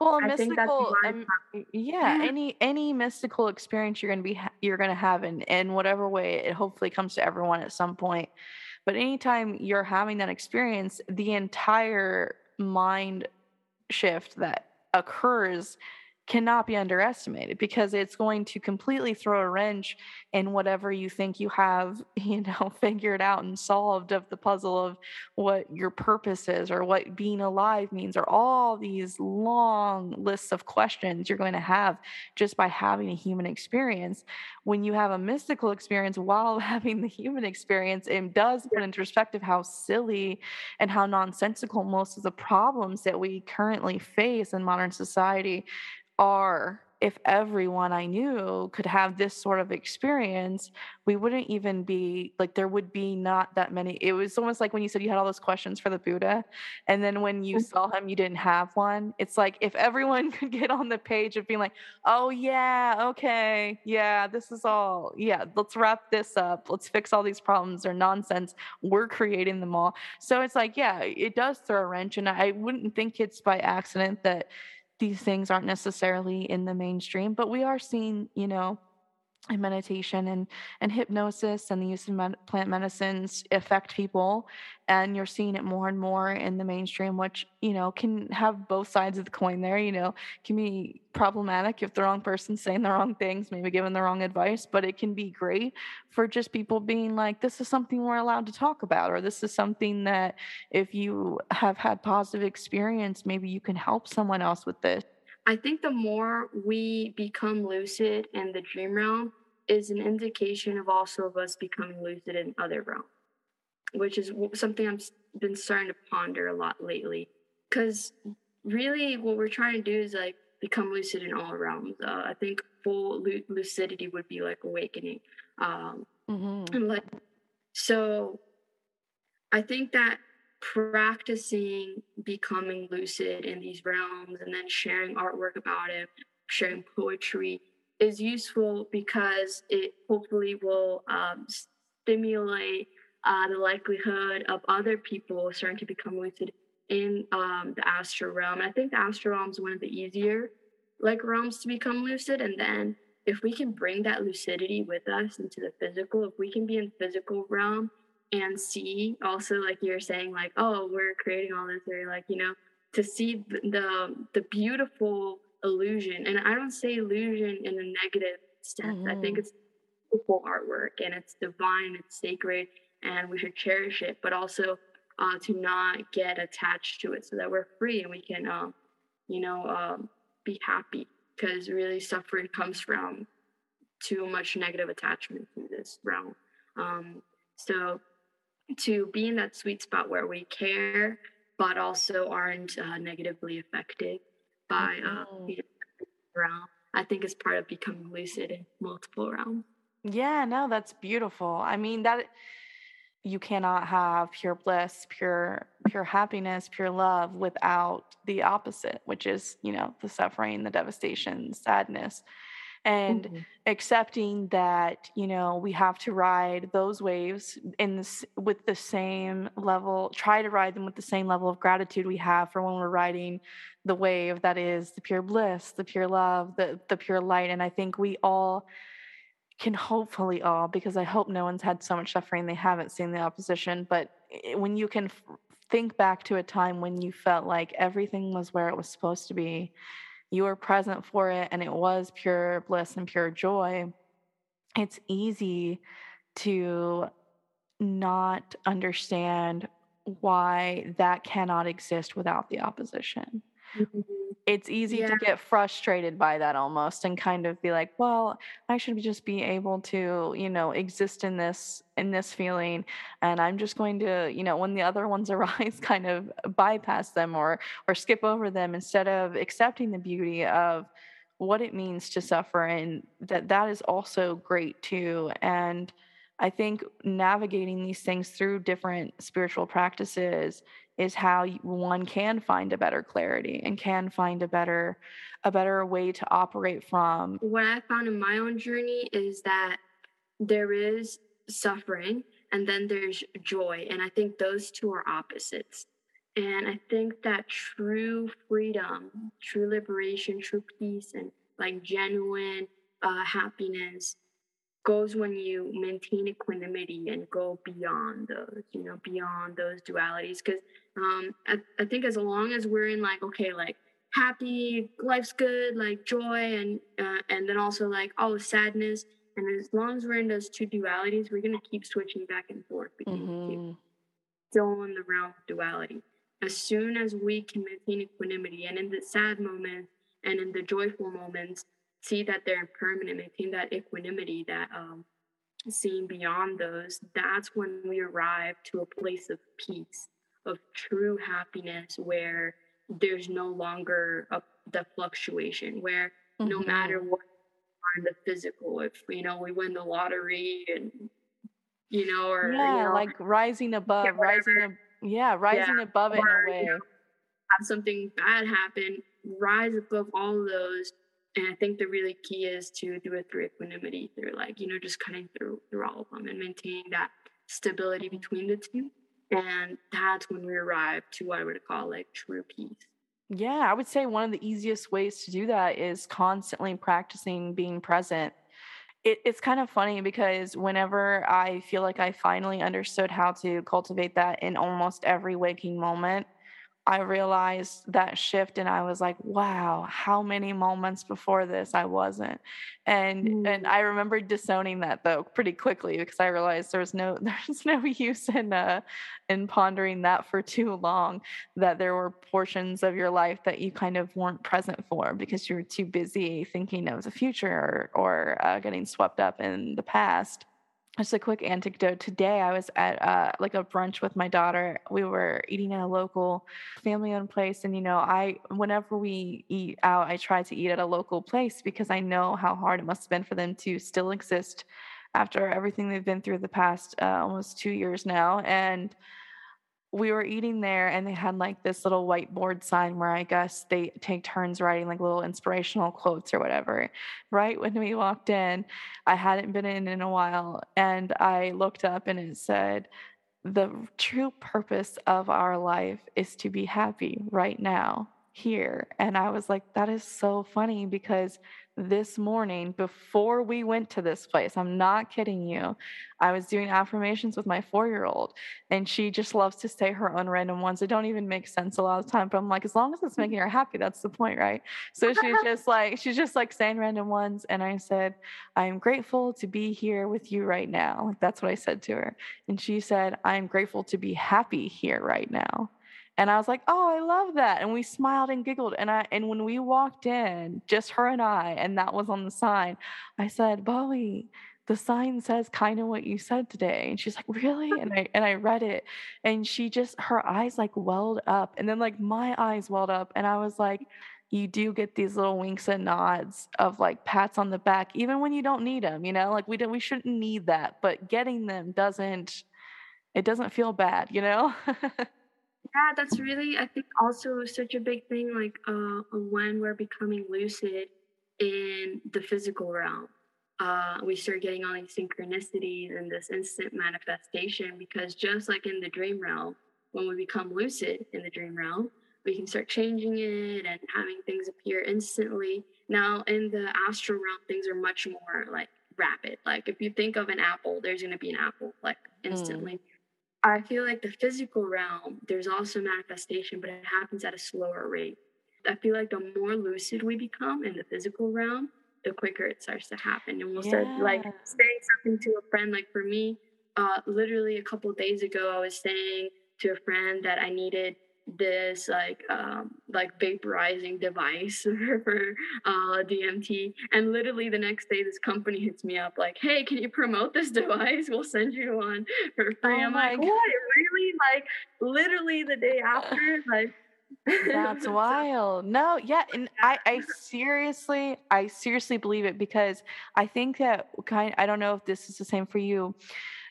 Well a mystical um, yeah, any any mystical experience you're going to be you're going to have in in whatever way it hopefully comes to everyone at some point. But anytime you're having that experience the entire mind shift that occurs cannot be underestimated because it's going to completely throw a wrench in whatever you think you have, you know, figured out and solved of the puzzle of what your purpose is or what being alive means, or all these long lists of questions you're going to have just by having a human experience. When you have a mystical experience while having the human experience, it does put into perspective how silly and how nonsensical most of the problems that we currently face in modern society are if everyone I knew could have this sort of experience, we wouldn't even be like, there would be not that many. It was almost like when you said you had all those questions for the Buddha. And then when you mm-hmm. saw him, you didn't have one. It's like if everyone could get on the page of being like, oh, yeah, okay, yeah, this is all, yeah, let's wrap this up. Let's fix all these problems or nonsense. We're creating them all. So it's like, yeah, it does throw a wrench. And I wouldn't think it's by accident that these things aren't necessarily in the mainstream, but we are seeing, you know, meditation and and hypnosis and the use of med- plant medicines affect people and you're seeing it more and more in the mainstream which you know can have both sides of the coin there you know. Can be problematic if the wrong person's saying the wrong things maybe giving the wrong advice but it can be great for just people being like this is something we're allowed to talk about or this is something that if you have had positive experience maybe you can help someone else with this I think the more we become lucid in the dream realm is an indication of also of us becoming lucid in other realms. which is something I've been starting to ponder a lot lately. Because really, what we're trying to do is like become lucid in all realms. Uh, I think full lu- lucidity would be like awakening. Um, mm-hmm. And like, so I think that practicing becoming lucid in these realms and then sharing artwork about it, sharing poetry is useful because it hopefully will um, stimulate uh, the likelihood of other people starting to become lucid in um, the astral realm. And I think the astral realm is one of the easier like realms to become lucid. And then if we can bring that lucidity with us into the physical, if we can be in physical realm and see also like you're saying like, oh, we're creating all this, or like, you know, to see the the, beautiful illusion. And I don't say illusion in a negative sense. Mm-hmm. I think mm-hmm. it's beautiful artwork and it's divine, it's sacred, and we should cherish it, but also uh, to not get attached to it so that we're free and we can, um, you know, um, be happy because really suffering comes from too much negative attachment to this realm. Um, so to be in that sweet spot where we care, but also aren't uh, negatively affected by uh, mm-hmm. realm, I think is part of becoming lucid in multiple realms. Yeah, no, that's beautiful. I mean that you cannot have pure bliss, pure pure happiness, pure love without the opposite, which is, you know, the suffering, the devastation, sadness. And mm-hmm. accepting that, you know, we have to ride those waves in this with the same level, try to ride them with the same level of gratitude we have for when we're riding the wave that is the pure bliss, the pure love, the the pure light. And I think we all can hopefully all, because I hope no one's had so much suffering they haven't seen the opposition, but when you can f- think back to a time when you felt like everything was where it was supposed to be, you were present for it, and it was pure bliss and pure joy, it's easy to not understand why that cannot exist without the opposition. Mm-hmm. It's easy yeah. to get frustrated by that almost and kind of be like, well, I should just be able to, you know, exist in this in this feeling and I'm just going to, you know, when the other ones arise kind of bypass them or or skip over them instead of accepting the beauty of what it means to suffer and that that is also great too and I think navigating these things through different spiritual practices is how one can find a better clarity and can find a better a better way to operate from what i found in my own journey is that there is suffering and then there's joy and i think those two are opposites and i think that true freedom true liberation true peace and like genuine uh, happiness goes when you maintain equanimity and go beyond those, you know, beyond those dualities. Because um, I, I think as long as we're in like, okay, like happy, life's good, like joy, and uh, and then also like all the sadness, and as long as we're in those two dualities, we're gonna keep switching back and forth between mm-hmm. Still in the realm of duality. As soon as we can maintain equanimity, and in the sad moments and in the joyful moments, see that they're impermanent, maintain that equanimity, that um, seeing beyond those, that's when we arrive to a place of peace, of true happiness, where there's no longer a, the fluctuation, where mm-hmm. no matter what in the physical, if you know we win the lottery and you know, or yeah, you know, like rising above, yeah, rising, yeah, rising yeah, above it or, in a way. You know, have something bad happen, rise above all those and I think the really key is to do it through equanimity, through like, you know, just cutting through through all of them and maintaining that stability between the two. And that's when we arrive to what I would call like true peace. Yeah, I would say one of the easiest ways to do that is constantly practicing being present. It, it's kind of funny because whenever I feel like I finally understood how to cultivate that in almost every waking moment, I realized that shift and I was like, wow, how many moments before this I wasn't. And mm. and I remember disowning that though pretty quickly because I realized there was no there's no use in uh in pondering that for too long that there were portions of your life that you kind of weren't present for because you were too busy thinking of the future or, or uh, getting swept up in the past. Just a quick anecdote. Today, I was at uh, like a brunch with my daughter. We were eating at a local family-owned place, and you know, I whenever we eat out, I try to eat at a local place because I know how hard it must have been for them to still exist after everything they've been through the past uh, almost two years now. And we were eating there and they had like this little whiteboard sign where I guess they take turns writing like little inspirational quotes or whatever. Right when we walked in, I hadn't been in in a while and I looked up and it said, The true purpose of our life is to be happy right now, here. And I was like, That is so funny because this morning before we went to this place. I'm not kidding you. I was doing affirmations with my four year old, and she just loves to say her own random ones that don't even make sense a lot of the time. But I'm like, as long as it's making her happy, that's the point, right? So she's just like, she's just like saying random ones. And I said, I'm grateful to be here with you right now. Like, that's what I said to her. And she said, I'm grateful to be happy here right now. And I was like, "Oh, I love that." And we smiled and giggled. And I and when we walked in, just her and I, and that was on the sign, I said, "Bowie, the sign says kind of what you said today." And she's like, "Really?" And I and I read it, and she just her eyes like welled up, and then like my eyes welled up, and I was like, you do get these little winks and nods of like pats on the back, even when you don't need them. You know, like we don't we shouldn't need that, but getting them doesn't it doesn't feel bad. You know. Yeah, that's really, I think, also such a big thing, like uh, when we're becoming lucid in the physical realm. Uh, we start getting all these synchronicities and this instant manifestation because just like in the dream realm, when we become lucid in the dream realm, we can start changing it and having things appear instantly. Now, in the astral realm, things are much more like rapid. Like if you think of an apple, there's going to be an apple like mm. instantly. Mm. I feel like the physical realm, there's also manifestation, but it happens at a slower rate. I feel like the more lucid we become in the physical realm, the quicker it starts to happen. And we'll yeah. start like saying something to a friend. Like for me, uh, literally a couple days ago, I was saying to a friend that I needed this like um like vaporizing device for uh DMT and literally the next day this company hits me up like hey can you promote this device we'll send you one for free oh I'm like God. what really like literally the day after like that's wild. No, yeah, and I, I seriously, I seriously believe it because I think that kind. I don't know if this is the same for you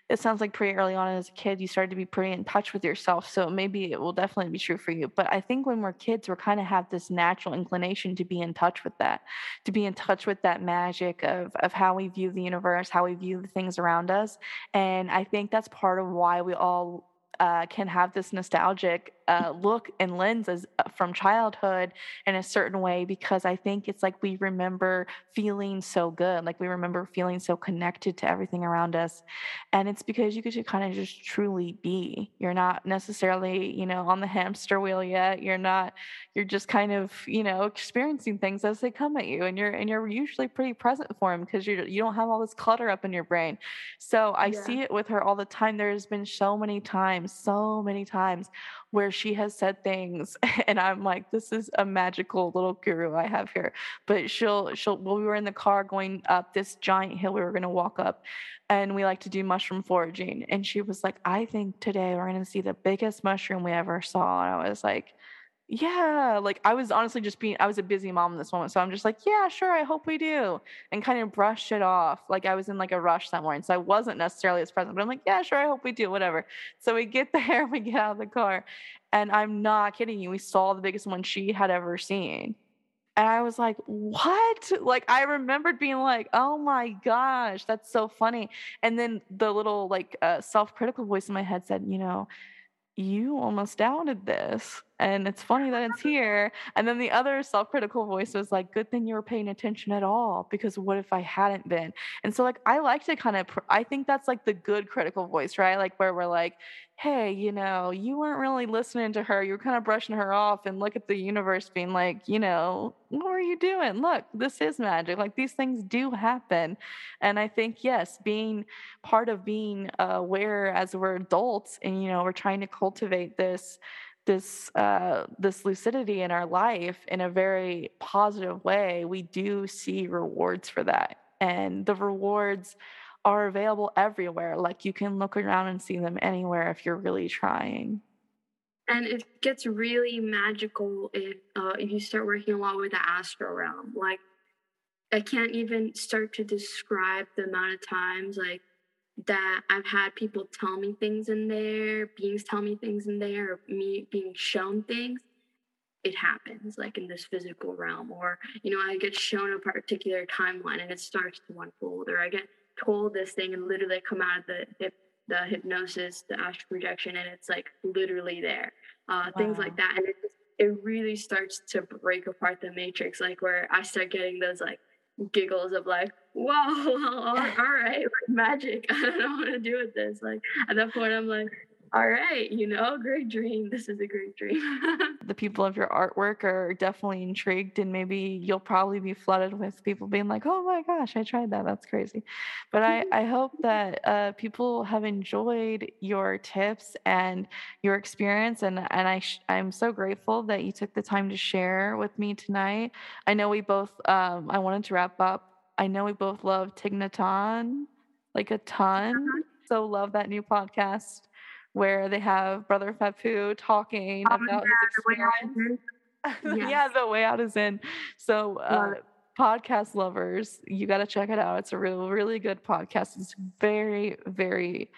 it sounds like pretty early on as a kid you started to be pretty in touch with yourself so maybe it will definitely be true for you but i think when we're kids we're kind of have this natural inclination to be in touch with that to be in touch with that magic of of how we view the universe how we view the things around us and i think that's part of why we all uh, can have this nostalgic uh, look and lenses uh, from childhood in a certain way because I think it's like we remember feeling so good, like we remember feeling so connected to everything around us. And it's because you get to kind of just truly be. You're not necessarily, you know, on the hamster wheel yet. You're not, you're just kind of, you know, experiencing things as they come at you. And you're, and you're usually pretty present for them because you you don't have all this clutter up in your brain. So I yeah. see it with her all the time. There's been so many times, so many times where she has said things and I'm like, this is a magical little guru I have here. But she'll she'll well, we were in the car going up this giant hill we were gonna walk up and we like to do mushroom foraging. And she was like, I think today we're gonna see the biggest mushroom we ever saw. And I was like, yeah, like I was honestly just being, I was a busy mom in this moment. So I'm just like, yeah, sure, I hope we do. And kind of brush it off. Like I was in like a rush that morning. So I wasn't necessarily as present, but I'm like, yeah, sure, I hope we do, whatever. So we get there, we get out of the car. And I'm not kidding you. We saw the biggest one she had ever seen. And I was like, what? Like, I remembered being like, oh my gosh, that's so funny. And then the little like uh, self critical voice in my head said, you know, you almost doubted this and it's funny that it's here. And then the other self-critical voice was like good thing you were paying attention at all because what if i hadn't been? And so like i like to kind of i think that's like the good critical voice right? Like where we're like hey you know you weren't really listening to her. You were kind of brushing her off and look at the universe being like you know what are you doing? Look this is magic. Like these things do happen. And i think yes being part of being aware as we're adults and you know we're trying to cultivate this this uh, this lucidity in our life in a very positive way, we do see rewards for that, and the rewards are available everywhere. Like you can look around and see them anywhere if you're really trying. And it gets really magical if uh, if you start working a lot with the astral realm. Like I can't even start to describe the amount of times like that I've had people tell me things in there, beings tell me things in there, or me being shown things. It happens like in this physical realm, or you know, I get shown a particular timeline and it starts to unfold, or I get told this thing and literally come out of the hip, the hypnosis, the astral projection, and it's like literally there. Uh, wow. Things like that, and it it really starts to break apart the matrix, like where I start getting those like giggles of like, whoa, all right, like magic. I don't know what to do with this. Like at that point, I'm like, all right, you know, great dream. This is a great dream. the people of your artwork are definitely intrigued, and maybe you'll probably be flooded with people being like, "Oh my gosh, I tried that. That's crazy." But I, I hope that uh, people have enjoyed your tips and your experience, and and I sh- I'm so grateful that you took the time to share with me tonight. I know we both. Um, I wanted to wrap up. I know we both love Thich Nhat Hanh like a ton. Uh-huh. So love that new podcast where they have Brother Phap-Huu talking oh, about yeah, his experience. yeah. yeah, the way out is in. So, uh, podcast lovers, you got to check it out. It's a real, really good podcast. It's very, very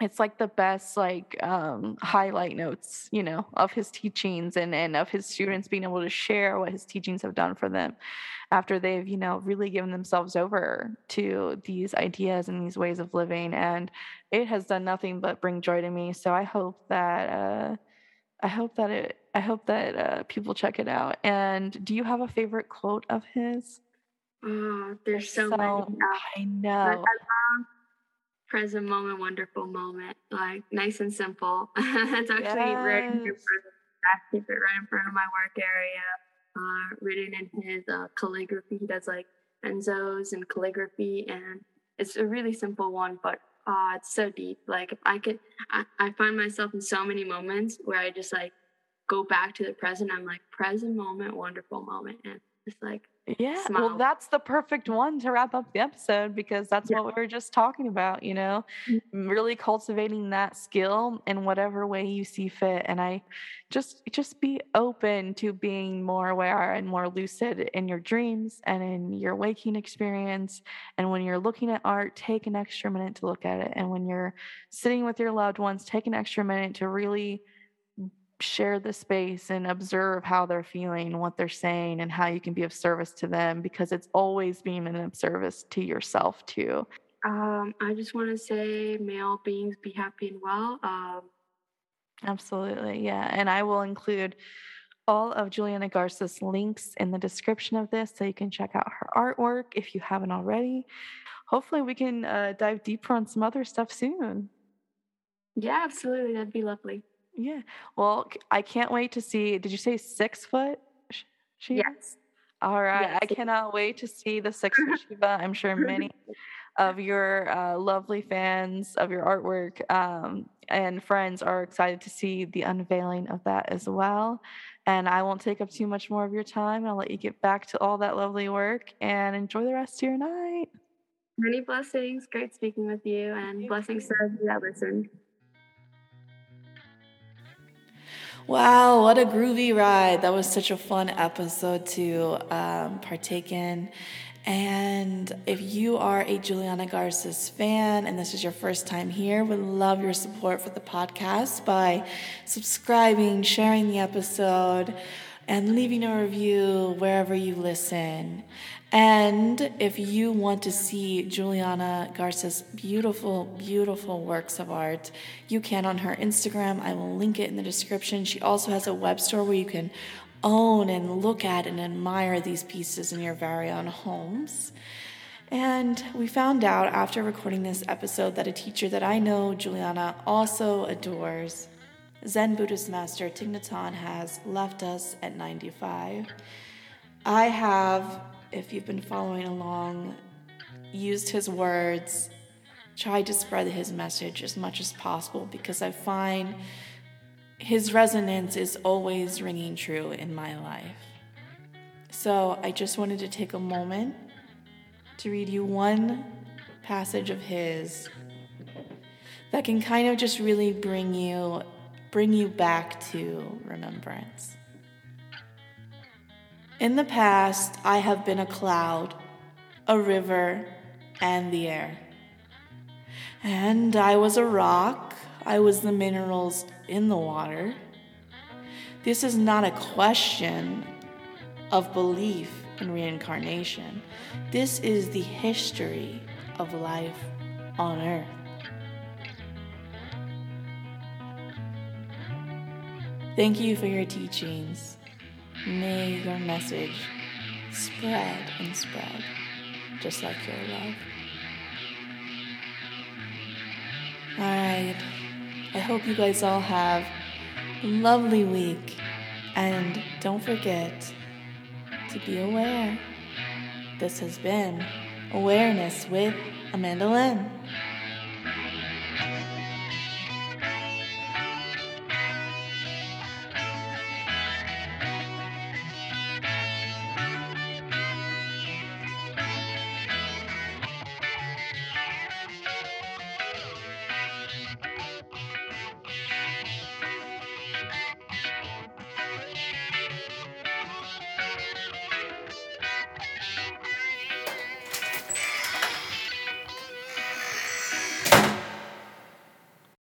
it's like the best like um, highlight notes you know of his teachings and and of his students being able to share what his teachings have done for them after they've you know really given themselves over to these ideas and these ways of living and it has done nothing but bring joy to me. So i hope that uh i hope that it i hope that uh, people check it out. And do you have a favorite quote of his? Oh there's so, so many i know. present moment, wonderful moment, like nice and simple. it's actually yes. right in front I keep it right in front of my work area, uh, written in his uh, calligraphy. He does like enzos and calligraphy, and it's a really simple one, but uh, it's so deep. Like if I could, I, I find myself in so many moments where I just like go back to the present. I'm like present moment, wonderful moment, and it's like yeah, Smile. well, that's the perfect one to wrap up the episode because that's yeah. what we were just talking about, you know, mm-hmm. really cultivating that skill in whatever way you see fit. And I just just be open to being more aware and more lucid in your dreams and in your waking experience. And when you're looking at art, take an extra minute to look at it. And when you're sitting with your loved ones, take an extra minute to really share the space and observe how they're feeling, what they're saying, and how you can be of service to them because it's always being an service to yourself too. Um, I just want to say, may all beings be happy and well. Um, Absolutely, yeah. And I will include all of Juliana Garces's links in the description of this so you can check out her artwork if you haven't already. Hopefully, we can uh, dive deeper on some other stuff soon. Yeah, absolutely. That'd be lovely. Yeah. Well, I can't wait to see. Did you say six foot? Shiva? Yes. All right. Yes. I cannot wait to see the six foot Shiva. I'm sure many of your uh, lovely fans of your artwork um, and friends are excited to see the unveiling of that as well. And I won't take up too much more of your time. I'll let you get back to all that lovely work and enjoy the rest of your night. Many blessings. Great speaking with you, and blessings to everyone that listened. Wow, what a groovy ride. That was such a fun episode to um, partake in. And if you are a Juliana Garces fan and this is your first time here, would love your support for the podcast by subscribing, sharing the episode, and leaving a review wherever you listen. And if you want to see Juliana Garces's beautiful, beautiful works of art, you can on her Instagram. I will link it in the description. She also has a web store where you can own and look at and admire these pieces in your very own homes. And we found out after recording this episode that a teacher that I know Juliana also adores, Zen Buddhist master Thich Nhat Hanh, has left us at 95. I have if you've been following along, used his words, tried to spread his message as much as possible because I find his resonance is always ringing true in my life. So I just wanted to take a moment to read you one passage of his that can kind of just really bring you bring you back to remembrance. In the past, I have been a cloud, a river, and the air. And I was a rock, I was the minerals in the water. This is not a question of belief in reincarnation. This is the history of life on Earth. Thank you for your teachings. May your message spread and spread, just like your love. All right. I hope you guys all have a lovely week. And don't forget to be aware. This has been Awareness with Amandolin.